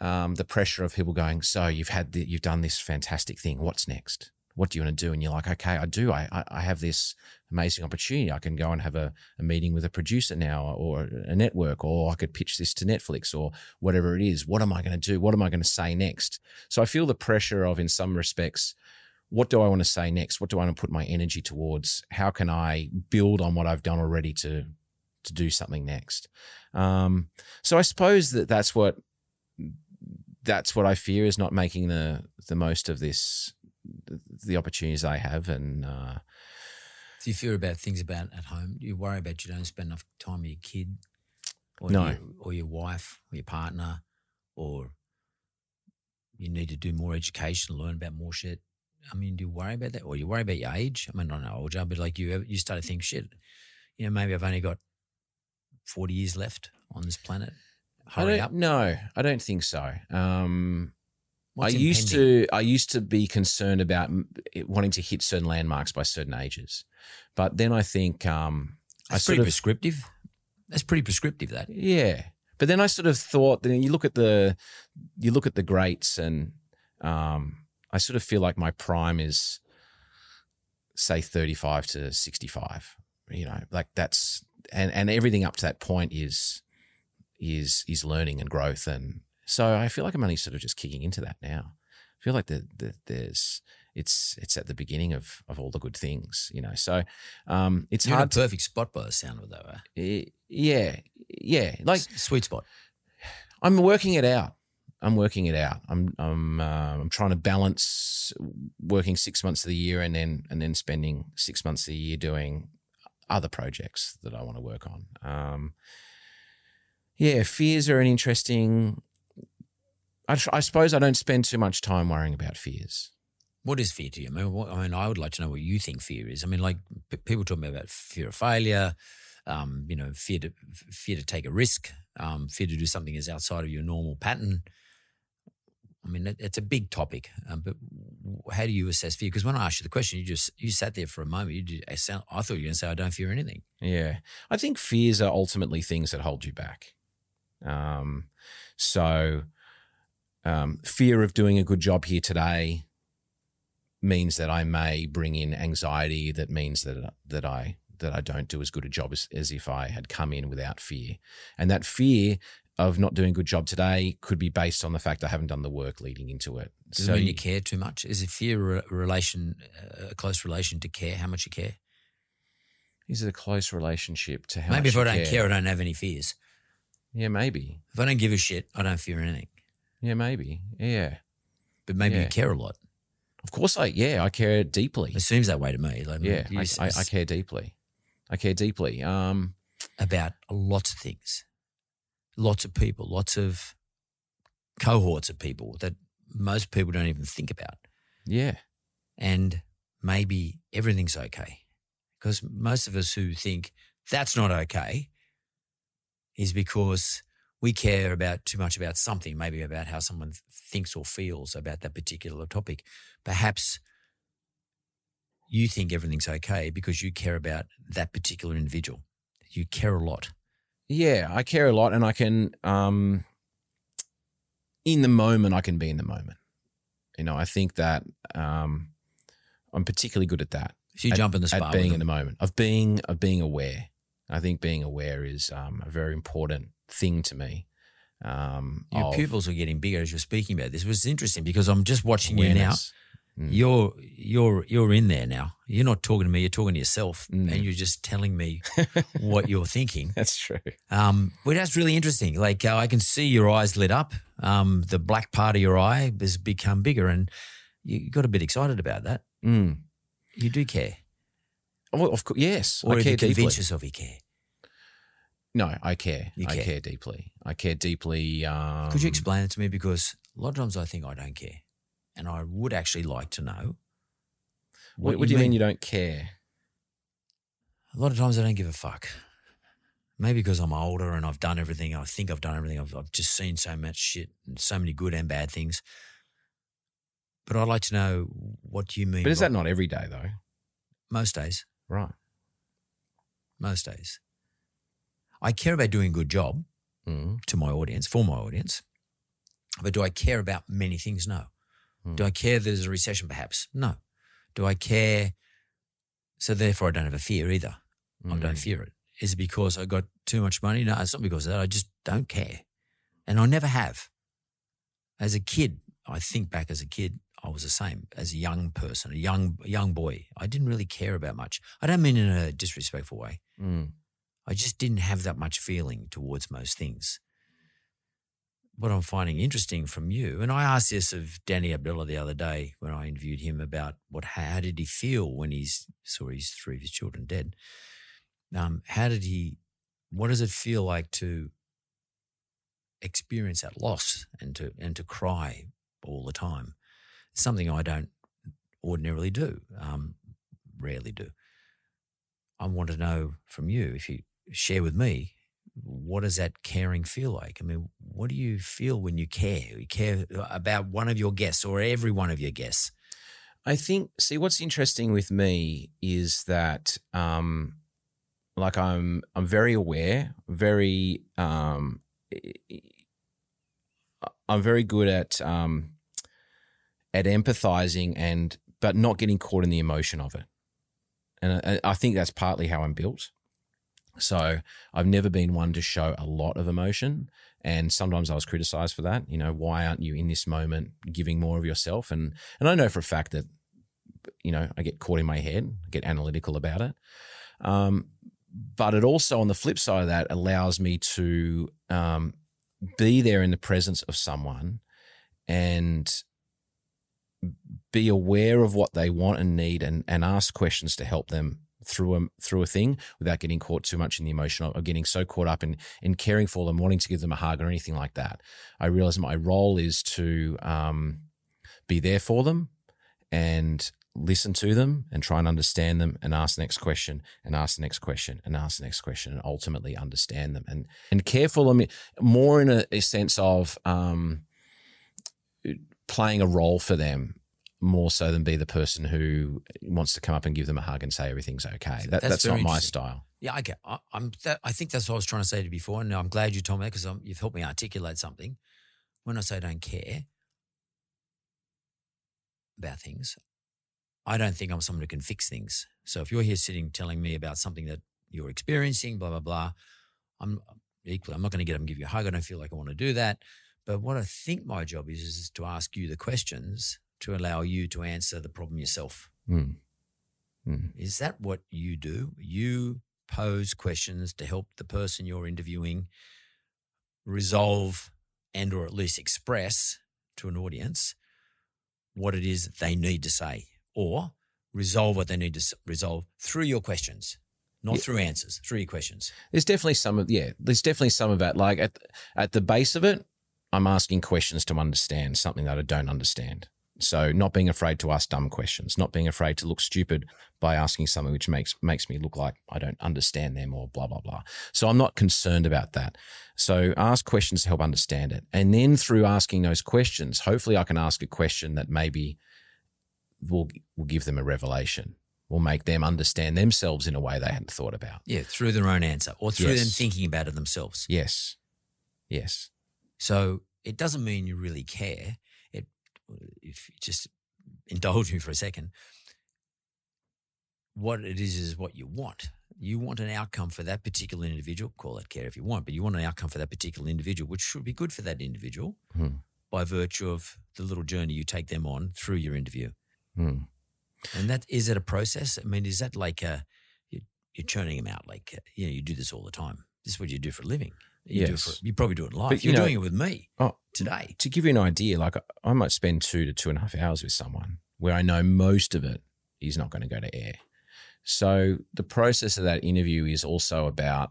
um, the pressure of people going. So you've had the, you've done this fantastic thing. What's next? What do you want to do? And you're like, okay, I do. I I, have this amazing opportunity. I can go and have a, a meeting with a producer now, or a network, or I could pitch this to Netflix, or whatever it is. What am I going to do? What am I going to say next? So I feel the pressure of, in some respects, what do I want to say next? What do I want to put my energy towards? How can I build on what I've done already to to do something next? Um, so I suppose that that's what that's what I fear is not making the the most of this the opportunities I have and uh, Do you fear about things about at home? Do you worry about you don't spend enough time with your kid, or No. your, or your wife, or your partner, or you need to do more education, learn about more shit? I mean, do you worry about that, or you worry about your age? I mean, I don't know, old job, but like you, you start to think, shit, you know, maybe I've only got 40 years left on this planet. I Hurry don't, up. No, I don't think so. Um, What's I used impending? to I used to be concerned about wanting to hit certain landmarks by certain ages, but then I think um, I That's sort pretty of prescriptive. That's pretty prescriptive, that. yeah. But then I sort of thought then you look at the you look at the greats and um, I sort of feel like my prime is say thirty five to sixty five. You know, like that's and and everything up to that point is is is learning and growth and so I feel like I'm only sort of just kicking into that now. I feel like the, the there's it's it's at the beginning of of all the good things, you know. So um, it's You're in a hard. To, perfect spot by the sound of it, though. Eh? eh, yeah, yeah. Like S- sweet spot. I'm working it out. I'm working it out. I'm I'm uh, I'm trying to balance working six months of the year and then and then spending six months of the year doing other projects that I want to work on. Um, yeah, fears are an interesting. I, I suppose I don't spend too much time worrying about fears. What is fear to you? I mean, what, I mean, I would like to know what you think fear is. I mean, like p- people talk about fear of failure, um, you know, fear to fear to take a risk, um, fear to do something that's outside of your normal pattern. I mean, it, it's a big topic, um, but how do you assess fear? Because when I asked you the question, you just you sat there for a moment. You did, I sound, I thought you were going to say, "I don't fear anything." Yeah. I think fears are ultimately things that hold you back. Um, so, um, fear of doing a good job here today means that I may bring in anxiety. That means that that I that I don't do as good a job as, as if I had come in without fear. And that fear of not doing a good job today could be based on the fact I haven't done the work leading into it. Does it mean you care too much? Is it fear a relation, a close relation to care? How much you care? is it a close relationship to how Maybe if I don't care, I don't have any fears. Yeah, maybe. If I don't give a shit, I don't fear anything. Yeah, maybe. Yeah. But maybe Yeah. you care a lot. Of course, I yeah, I care deeply. It seems that way to me. Like, Yeah, I I, I care deeply. I care deeply. Um, about lots of things, lots of people, lots of cohorts of people that most people don't even think about. yeah, And maybe everything's okay. Because most of us who think that's not okay is because we care about too much about something, maybe about how someone thinks or feels about that particular topic. Perhaps you think everything's okay because you care about that particular individual. You care a lot. yeah. I care a lot, and I can, um, in the moment, I can be in the moment. You know, I think that um, I'm particularly good at that. So you at, jump in the at spa being in the moment of being of being aware. I think being aware is um, a very important thing to me. Um, Your of pupils are getting bigger as you're speaking about this, which is interesting because I'm just watching you now. Mm. You're you're you're in there now. You're not talking to me. You're talking to yourself, Mm. and you're just telling me what you're thinking. That's true. Um, well, that's really interesting. Like uh, I can see your eyes lit up. Um, the black part of your eye has become bigger, and you got a bit excited about that. Mm. You do care, Well, of course, yes, or I have care you convinced yourself you care? No, I care. You I care. care deeply. I care deeply. Um, Could you explain it to me? Because a lot of times I think I don't care, and I would actually like to know. What, what do you mean you don't care? A lot of times I don't give a fuck. Maybe because I'm older and I've done everything. I think I've done everything. I've, I've just seen so much shit and so many good and bad things. But I'd like to know what do you mean. But is that not every day though? most days? Right. Most days. I care about doing a good job Mm. to my audience, for my audience. But do I care about many things? No. Hmm. Do I care that there's a recession? Perhaps. No. Do I care? So therefore, I don't have a fear either. I don't Mm. fear it. Is it because I got too much money? No, it's not because of that. I just don't care. And I never have. As a kid, I think back as a kid, I was the same. As a young person, a young young boy, I didn't really care about much. I don't mean in a disrespectful way. Mm. I just didn't have that much feeling towards most things. What I'm finding interesting from you, and I asked this of Danny Abdallah the other day when I interviewed him about what how did he feel when he saw his three of his children dead. Um, how did he? What does it feel like to experience that loss and to and to cry all the time? Something I don't ordinarily do, um, rarely do. I want to know from you if you share with me what does that caring feel like? I mean, what do you feel when you care? You care about one of your guests or every one of your guests? I think. See, what's interesting with me is that, um, like, I'm I'm very aware, very um, I'm very good at um, at empathizing and but not getting caught in the emotion of it, and I, I think that's partly how I'm built. So I've never been one to show a lot of emotion. And sometimes I was criticized for that. You know, why aren't you in this moment giving more of yourself? And and I know for a fact that, you know, I get caught in my head, get analytical about it. Um, but it also, on the flip side of that, allows me to um, be there in the presence of someone and be aware of what they want and need and, and ask questions to help them through a through a thing without getting caught too much in the emotion or getting so caught up in in caring for them, wanting to give them a hug or anything like that. I realize my role is to um, be there for them and listen to them and try and understand them and ask the next question and ask the next question and ask the next question and ultimately understand them and and care for them more in a, a sense of um, playing a role for them more so than be the person who wants to come up and give them a hug and say everything's okay. That, that's, that's not my style. Yeah, I get. I, am that, I think that's what I was trying to say to you before, and I'm glad you told me that because you've helped me articulate something. When I say I don't care about things, I don't think I'm someone who can fix things. So if you're here sitting telling me about something that you're experiencing, blah blah blah, I'm equally. I'm not going to get up and give you a hug. I don't feel like I want to do that. But what I think my job is is to ask you the questions to allow you to answer the problem yourself. Mm. Mm. Is that what you do? You pose questions to help the person you're interviewing resolve and or at least express to an audience what it is they need to say or resolve what they need to resolve through your questions not yeah. through answers through your questions there's definitely some of yeah there's definitely some of that like at at the base of it i'm asking questions to understand something that i don't understand so not being afraid to ask dumb questions, not being afraid to look stupid by asking something which makes makes me look like I don't understand them or blah blah blah. So I'm not concerned about that. So ask questions to help understand it. And then through asking those questions, hopefully I can ask a question that maybe will will give them a revelation. Will make them understand themselves in a way they hadn't thought about. Yeah, through their own answer or through yes. them thinking about it themselves. Yes. Yes. So it doesn't mean you really care if you just indulge me for a second, what it is is what you want. You want an outcome for that particular individual. Call it care if you want, but you want an outcome for that particular individual, which should be good for that individual hmm. by virtue of the little journey you take them on through your interview. Hmm. And that is it a process? I mean, is that like a you're churning them out? Like you know, you do this all the time. This is what you do for a living. You, yes. For, you probably do it live. But, you You're know, doing it with me oh, today. To give you an idea, like I might spend two to two and a half hours with someone where I know most of it is not going to go to air. So the process of that interview is also about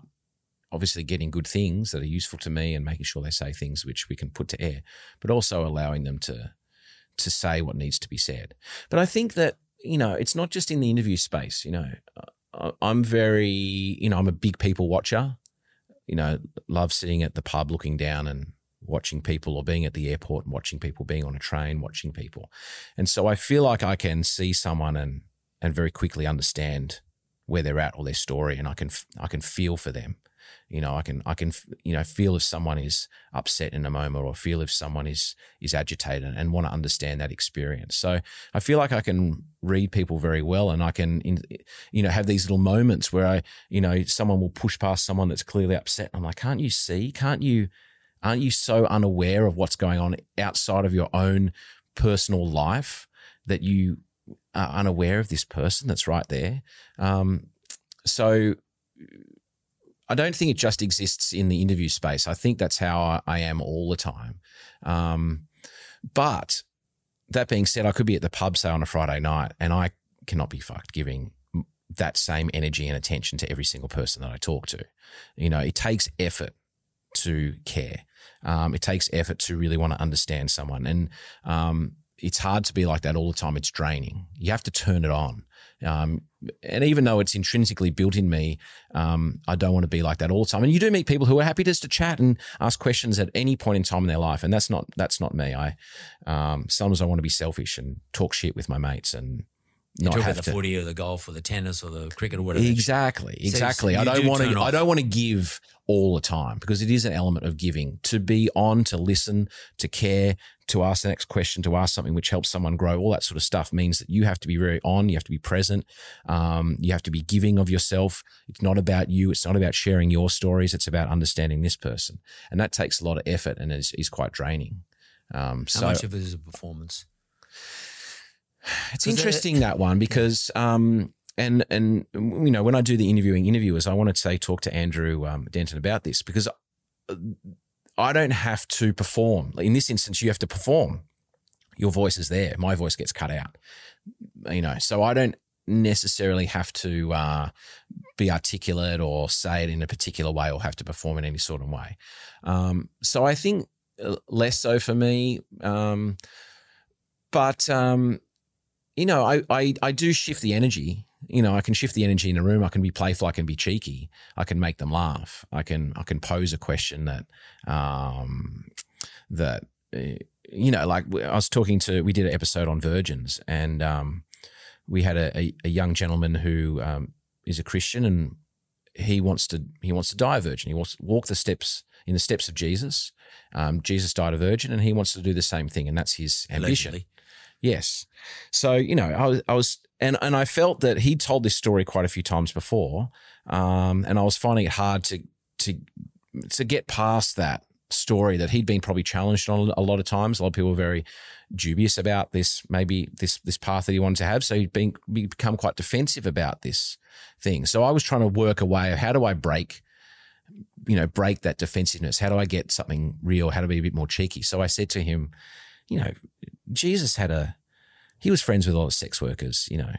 obviously getting good things that are useful to me and making sure they say things which we can put to air, but also allowing them to to say what needs to be said. But I think that you know it's not just in the interview space. You know, I'm very you know I'm a big people watcher you know, love sitting at the pub looking down and watching people or being at the airport and watching people, being on a train, watching people. And so I feel like I can see someone and and very quickly understand where they're at or their story and I can I can feel for them. You know, I can I can you know feel if someone is upset in a moment or feel if someone is is agitated and want to understand that experience. So I feel like I can read people very well and I can you know have these little moments where I you know someone will push past someone that's clearly upset. I'm like, can't you see? Can't you? Aren't you so unaware of what's going on outside of your own personal life that you are unaware of this person that's right there? Um, so I don't think it just exists in the interview space. I think that's how I, am all the time. Um, but that being said, I could be at the pub, say, on a Friday night, and I cannot be fucked giving that same energy and attention to every single person that I talk to. You know, it takes effort to care. Um, it takes effort to really want to understand someone. And um, it's hard to be like that all the time. It's draining. You have to turn it on Um, and even though it's intrinsically built in me, um, I don't want to be like that all the time. And you do meet people who are happy just to chat and ask questions at any point in time in their life, and that's not that's not me. I um, sometimes I want to be selfish and talk shit with my mates and You not talk have about the to. footy or the golf or the tennis or the cricket or whatever. Exactly, exactly. so I don't do want to. I don't want to give all the time because it is an element of giving. To be on, to listen, to care, to ask the next question, to ask something which helps someone grow. All that sort of stuff means that you have to be very on. You have to be present. Um, you have to be giving of yourself. It's not about you. It's not about sharing your stories. It's about understanding this person, and that takes a lot of effort and is is quite draining. Um, How so much of it is a performance? It's uh, interesting that one because um and and you know when I do the interviewing interviewers, I want to say talk to Andrew um, Denton about this because uh, I don't have to perform. In this instance, you have to perform. Your voice is there. My voice gets cut out. You know, so I don't necessarily have to uh, be articulate or say it in a particular way or have to perform in any sort of way. Um, so I think uh, less so for me. Um, but um, you know, I, I I do shift the energy. You know, I can shift the energy in a room. I can be playful. I can be cheeky. I can make them laugh. I can I can pose a question that um, that uh, you know, like I was talking to. We did an episode on virgins, and um, we had a, a, a young gentleman who um, is a Christian, and he wants to he wants to die a virgin. He wants to walk the steps in the steps of Jesus. Um, Jesus died a virgin, and he wants to do the same thing, and that's his ambition. Allegedly. Yes. So, you know, I was, I was, and, and I felt that he told this story quite a few times before. Um, and I was finding it hard to, to, to get past that story that he'd been probably challenged on a lot of times. A lot of people were very dubious about this, maybe this, this path that he wanted to have. So he'd been, become quite defensive about this thing. So I was trying to work a way of how do I break, you know, break that defensiveness? How do I get something real? How to be a bit more cheeky? So I said to him, you know, Jesus had a he was friends with a lot of sex workers, you know.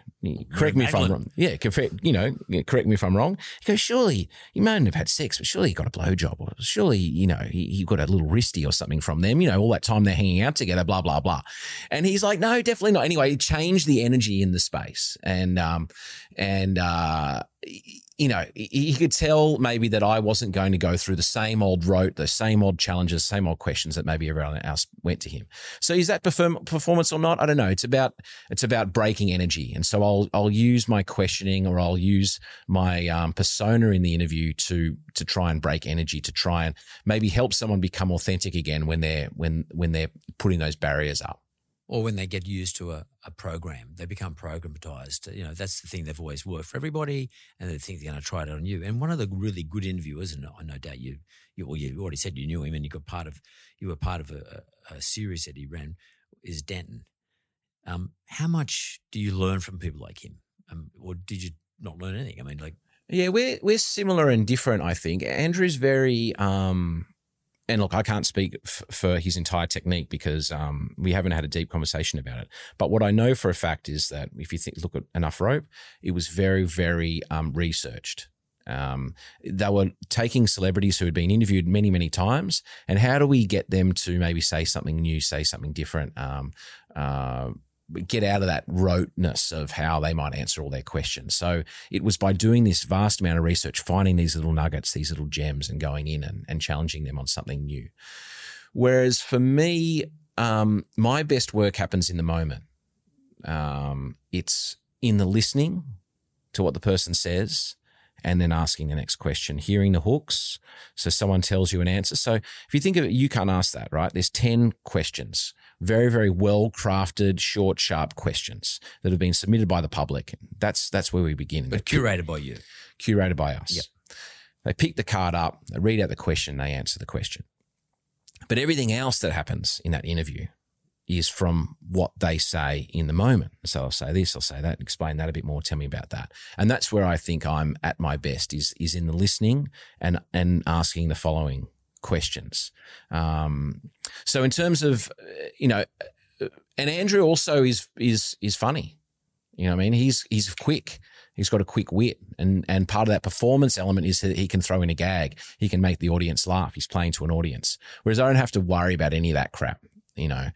Correct me if I'm wrong. Yeah, correct, you know, correct me if I'm wrong. He goes, surely he mightn't have had sex, but surely he got a blowjob, or surely, you know, he, he got a little wristy or something from them, you know, all that time they're hanging out together, blah, blah, blah. And he's like, no, definitely not. Anyway, he changed the energy in the space. And um and uh you know, he could tell maybe that I wasn't going to go through the same old rote, the same old challenges, same old questions that maybe everyone else went to him. So is that perform- performance or not? I don't know. It's about it's about breaking energy, and so I'll I'll use my questioning or I'll use my um, persona in the interview to to try and break energy, to try and maybe help someone become authentic again when they're when when they're putting those barriers up. Or when they get used to a, a program, they become programmatized. You know, that's the thing they've always worked for everybody, and they think they're going to try it on you. And one of the really good interviewers, and I no doubt you, you, well, you already said you knew him, and you got part of, you were part of a, a, a series that he ran, is Denton. Um, how much do you learn from people like him, um, or did you not learn anything? I mean, like, Yeah, we're we're similar and different. I think Andrew's very. Um, and look, I can't speak f- for his entire technique because um, we haven't had a deep conversation about it. But what I know for a fact is that if you think, look at enough rope, it was very, very um, researched. Um, they were taking celebrities who had been interviewed many, many times, and how do we get them to maybe say something new, say something different, um, uh, get out of that roteness of how they might answer all their questions. So it was by doing this vast amount of research, finding these little nuggets, these little gems, and going in and, and challenging them on something new. Whereas for me, um, my best work happens in the moment. Um, it's in the listening to what the person says and then asking the next question, hearing the hooks. So someone tells you an answer. So if you think of it, you can't ask that, right? There's 10 questions, very, very well crafted, short, sharp questions that have been submitted by the public. That's, that's where we begin. but curated by you. curated by us. Yep. They pick the card up, they read out the question, they answer the question. But everything else that happens in that interview is from what they say in the moment. So I'll say this, I'll say that, explain that a bit more, tell me about that. And that's where I think I'm at my best is is in the listening and and asking the following questions. Um, so in terms of you know, and Andrew also is is is funny. You know I mean? He's he's quick. He's got a quick wit, and and part of that performance element is that he can throw in a gag. He can make the audience laugh. He's playing to an audience, whereas I don't have to worry about any of that crap. You know,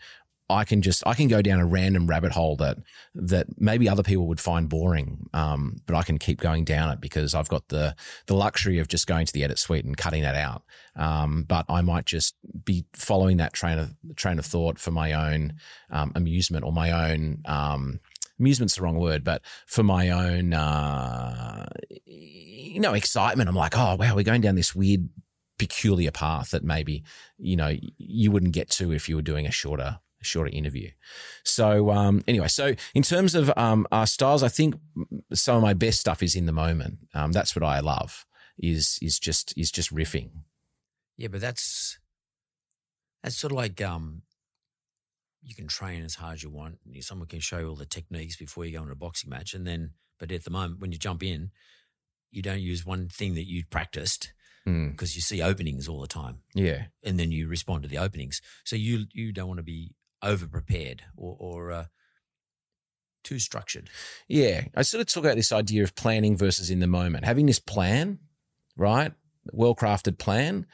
I can just I can go down a random rabbit hole that that maybe other people would find boring, um, but I can keep going down it because I've got the the luxury of just going to the edit suite and cutting that out. Um, but I might just be following that train of train of thought for my own um, amusement or my own um, amusement's the wrong word, but for my own uh, you know excitement. I'm like, oh wow, we're going down this weird peculiar path that maybe you know you wouldn't get to if you were doing a shorter shorter interview. So um, anyway, so in terms of um, our styles, I think some of my best stuff is in the moment. Um, that's what I love is is just is just riffing. Yeah, but that's that's sort of like um, you can train as hard as you want. Someone can show you all the techniques before you go into a boxing match, and then but at the moment when you jump in, you don't use one thing that you practiced because you see openings all the time. Yeah, and then you respond to the openings. So you you don't want to be over prepared or, or uh, too structured. Yeah, I sort of talk about this idea of planning versus in the moment. Having this plan, right, well crafted plan,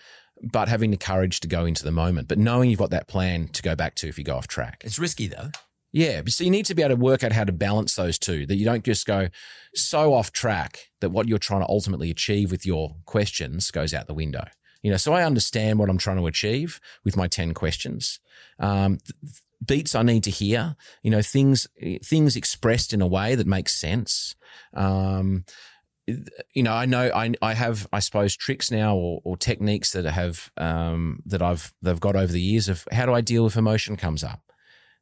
but having the courage to go into the moment, but knowing you've got that plan to go back to if you go off track. It's risky though. Yeah, so you need to be able to work out how to balance those two. That you don't just go so off track that what you're trying to ultimately achieve with your questions goes out the window. You know, so I understand what I'm trying to achieve with my 10 questions. Um, beats I need to hear, you know, things, things expressed in a way that makes sense. Um, you know, I know I, I have, I suppose, tricks now or, or techniques that have, um, that I've, they've got over the years of how do I deal if emotion comes up?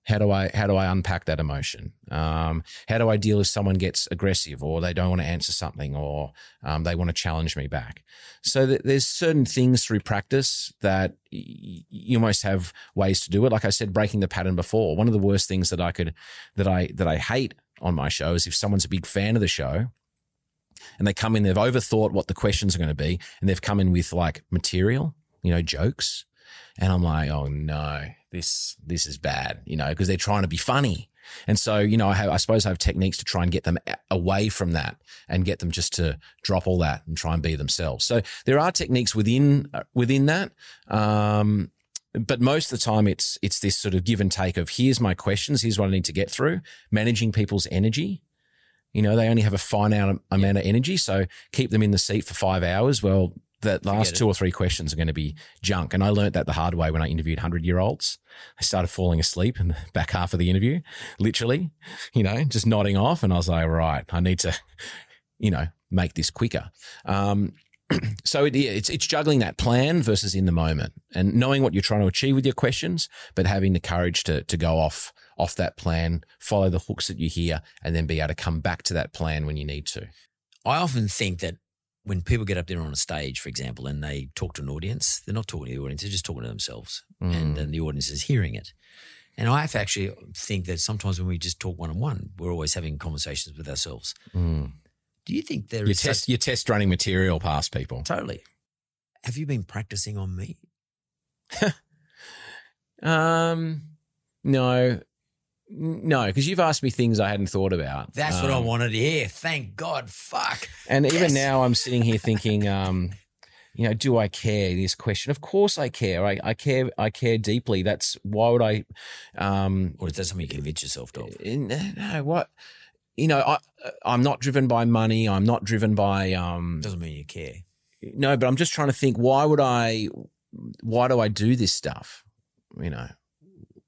How do I how do I unpack that emotion? Um, how do I deal if someone gets aggressive or they don't want to answer something or um, they want to challenge me back? So th- there's certain things through practice that y- you almost have ways to do it. Like I said, breaking the pattern before. One of the worst things that I could that I that I hate on my show is if someone's a big fan of the show and they come in, they've overthought what the questions are going to be, and they've come in with like material, you know, jokes, and I'm like, oh no, this this is bad, you know, because they're trying to be funny. And so, you know, I have, I suppose I have techniques to try and get them away from that and get them just to drop all that and try and be themselves. So there are techniques within, uh, within that. Um, but most of the time it's, it's this sort of give and take of here's my questions. Here's what I need to get through managing people's energy. You know, they only have a finite amount of energy. So keep them in the seat for five hours. Well, that last two or three questions are going to be junk. And I learned that the hard way when I interviewed 100 year olds. I started falling asleep in the back half of the interview, literally, you know, just nodding off. And I was like, right, I need to, you know, make this quicker. Um, so it, it's it's juggling that plan versus in the moment and knowing what you're trying to achieve with your questions, but having the courage to to go off off that plan, follow the hooks that you hear, and then be able to come back to that plan when you need to. I often think that when people get up there on a stage, for example, and they talk to an audience, they're not talking to the audience, they're just talking to themselves. Mm. And then the audience is hearing it. And I actually think that sometimes when we just talk one on one, we're always having conversations with ourselves. Mm. Do you think there you is test such- you test running material past people? Totally. Have you been practicing on me? um, no, no, because you've asked me things I hadn't thought about. That's um, what I wanted to hear. Thank God. Fuck. And even now, I'm sitting here thinking, um, you know, do I care? This question, of course, I care. I, I care. I care deeply. That's why would I? Um, Or is that something you convince yourself of? no, what? You know, I, I'm not driven by money. I'm not driven by. Um, Doesn't mean you care. no, but I'm just trying to think. Why would I? Why do I do this stuff? You know,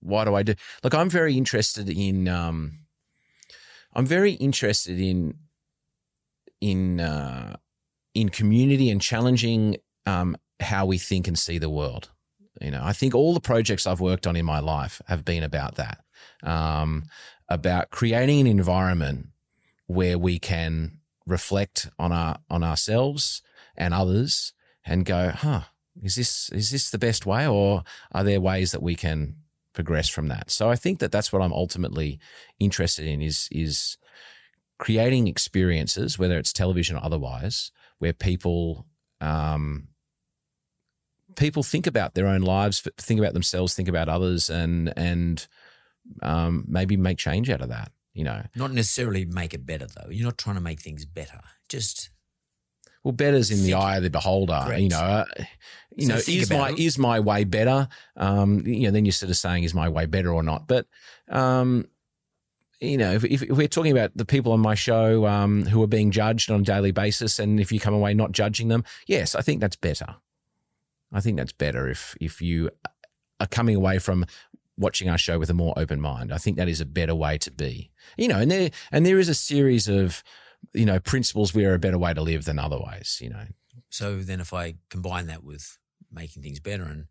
why do I do? Look, I'm very interested in. Um, I'm very interested in in uh, in community and challenging um, how we think and see the world. You know, I think all the projects I've worked on in my life have been about that, um, about creating an environment where we can reflect on our on ourselves and others and go, huh, is this is this the best way, or are there ways that we can progress from that? So I think that that's what I'm ultimately interested in is is creating experiences, whether it's television or otherwise, where people um, people think about their own lives, think about themselves, think about others, and and um, maybe make change out of that. You know, Not necessarily make it better, though. You're not trying to make things better. Just Well, better's in the eye of the beholder. Correct. You know, uh, you So know, is my it. is my way better? Um, you know, then you're sort of saying, is my way better or not? But um, you know, if, if we're talking about the people on my show um, who are being judged on a daily basis, and if you come away not judging them, yes, I think that's better. I think that's better if if you are coming away from watching our show with a more open mind. I think that is a better way to be. You know, and there and there is a series of you know principles where are a better way to live than other ways. You know, So then, if I combine that with making things better and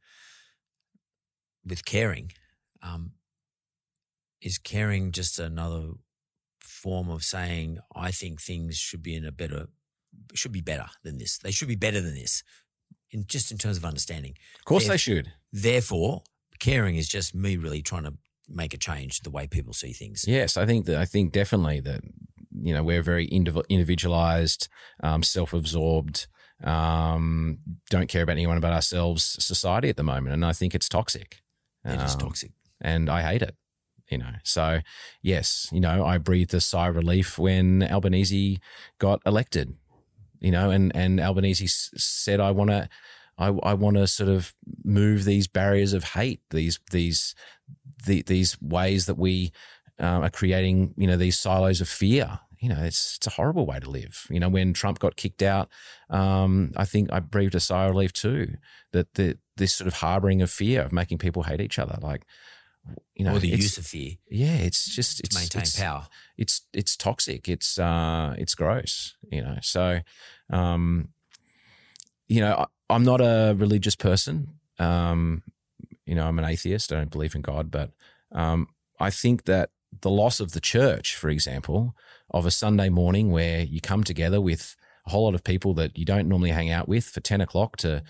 with caring, um, is caring just another form of saying I think things should be in a better, should be better than this. They should be better than this, in just in terms of understanding. of course If- they should. Therefore, caring is just me really trying to make a change the way people see things. Yes, I think that I think definitely that you know we're very individualized, um, self-absorbed, um, don't care about anyone but ourselves society at the moment, and I think it's toxic. It is Um, toxic. and I hate it. You know, so yes, you know, I breathed a sigh of relief when Albanese got elected. You know, and and Albanese s- said, "I want to, I, I want to sort of move these barriers of hate, these these the, these ways that we um, are creating, you know, these silos of fear. You know, it's it's a horrible way to live. You know, when Trump got kicked out, um, I think I breathed a sigh of relief too. That the this sort of harboring of fear of making people hate each other, like you know, or the use of fear yeah, it's just to it's maintain it's, power. It's it's toxic. It's uh it's gross. You know, so um, you know, I, I'm not a religious person. Um, you know, I'm an atheist. I don't believe in God, but um, I think that the loss of the church, for example, of a Sunday morning where you come together with a whole lot of people that you don't normally hang out with for 10 o'clock to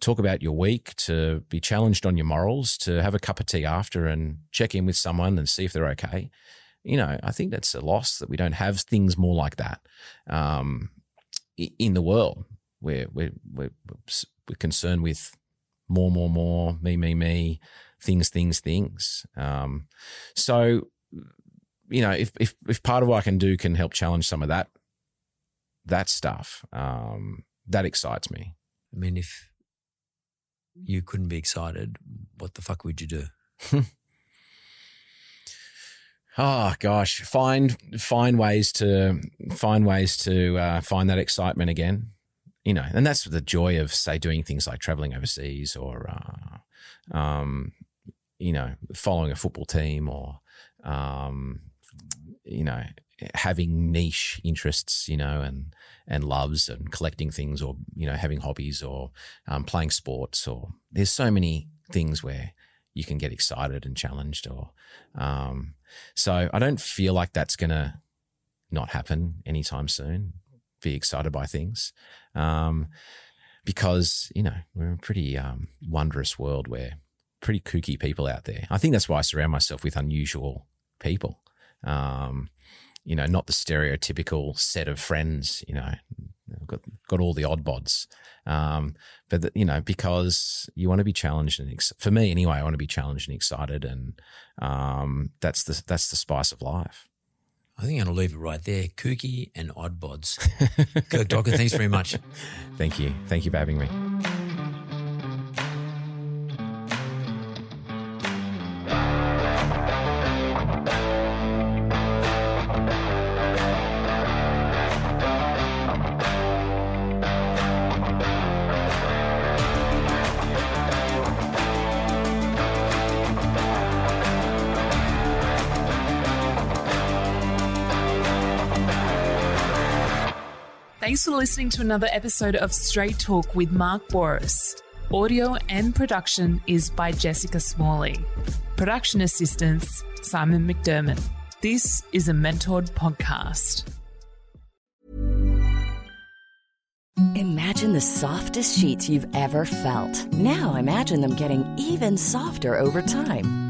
talk about your week, to be challenged on your morals, to have a cup of tea after and check in with someone and see if they're okay. You know, I think that's a loss that we don't have things more like that um, in the world where we're, we're, we're concerned with more, more, more, me, me, me, things, things, things. Um, so, you know, if, if, if part of what I can do can help challenge some of that, that stuff, um, that excites me. I mean, if you couldn't be excited, what the fuck would you do? Oh gosh, find find ways to find ways to uh, find that excitement again. You know, and that's the joy of say doing things like traveling overseas or, uh, um, you know, following a football team or, um, you know, having niche interests, you know, and and loves and collecting things or you know having hobbies or um, playing sports or there's so many things where you can get excited and challenged or um, so I don't feel like that's to not happen anytime soon. Be excited by things. Um, because, you know, we're a pretty um, wondrous world where pretty kooky people out there. I think that's why I surround myself with unusual people. Um, you know, not the stereotypical set of friends, you know, got, got all the odd bods. Um, but, the, you know, because you want to be challenged and, ex- for me anyway, I want to be challenged and excited. And um, that's the, that's the spice of life. I think I'm going to leave it right there. Kooky and odd bods. Kirk Docker, thanks very much. Thank you. Thank you for having me. Listening to another episode of Straight Talk with Mark Bouris. Audio and production is by Jessica Smalley. Production assistance, Simon McDermott. This is a mentored podcast. Imagine the softest sheets you've ever felt. Now imagine them getting even softer over time.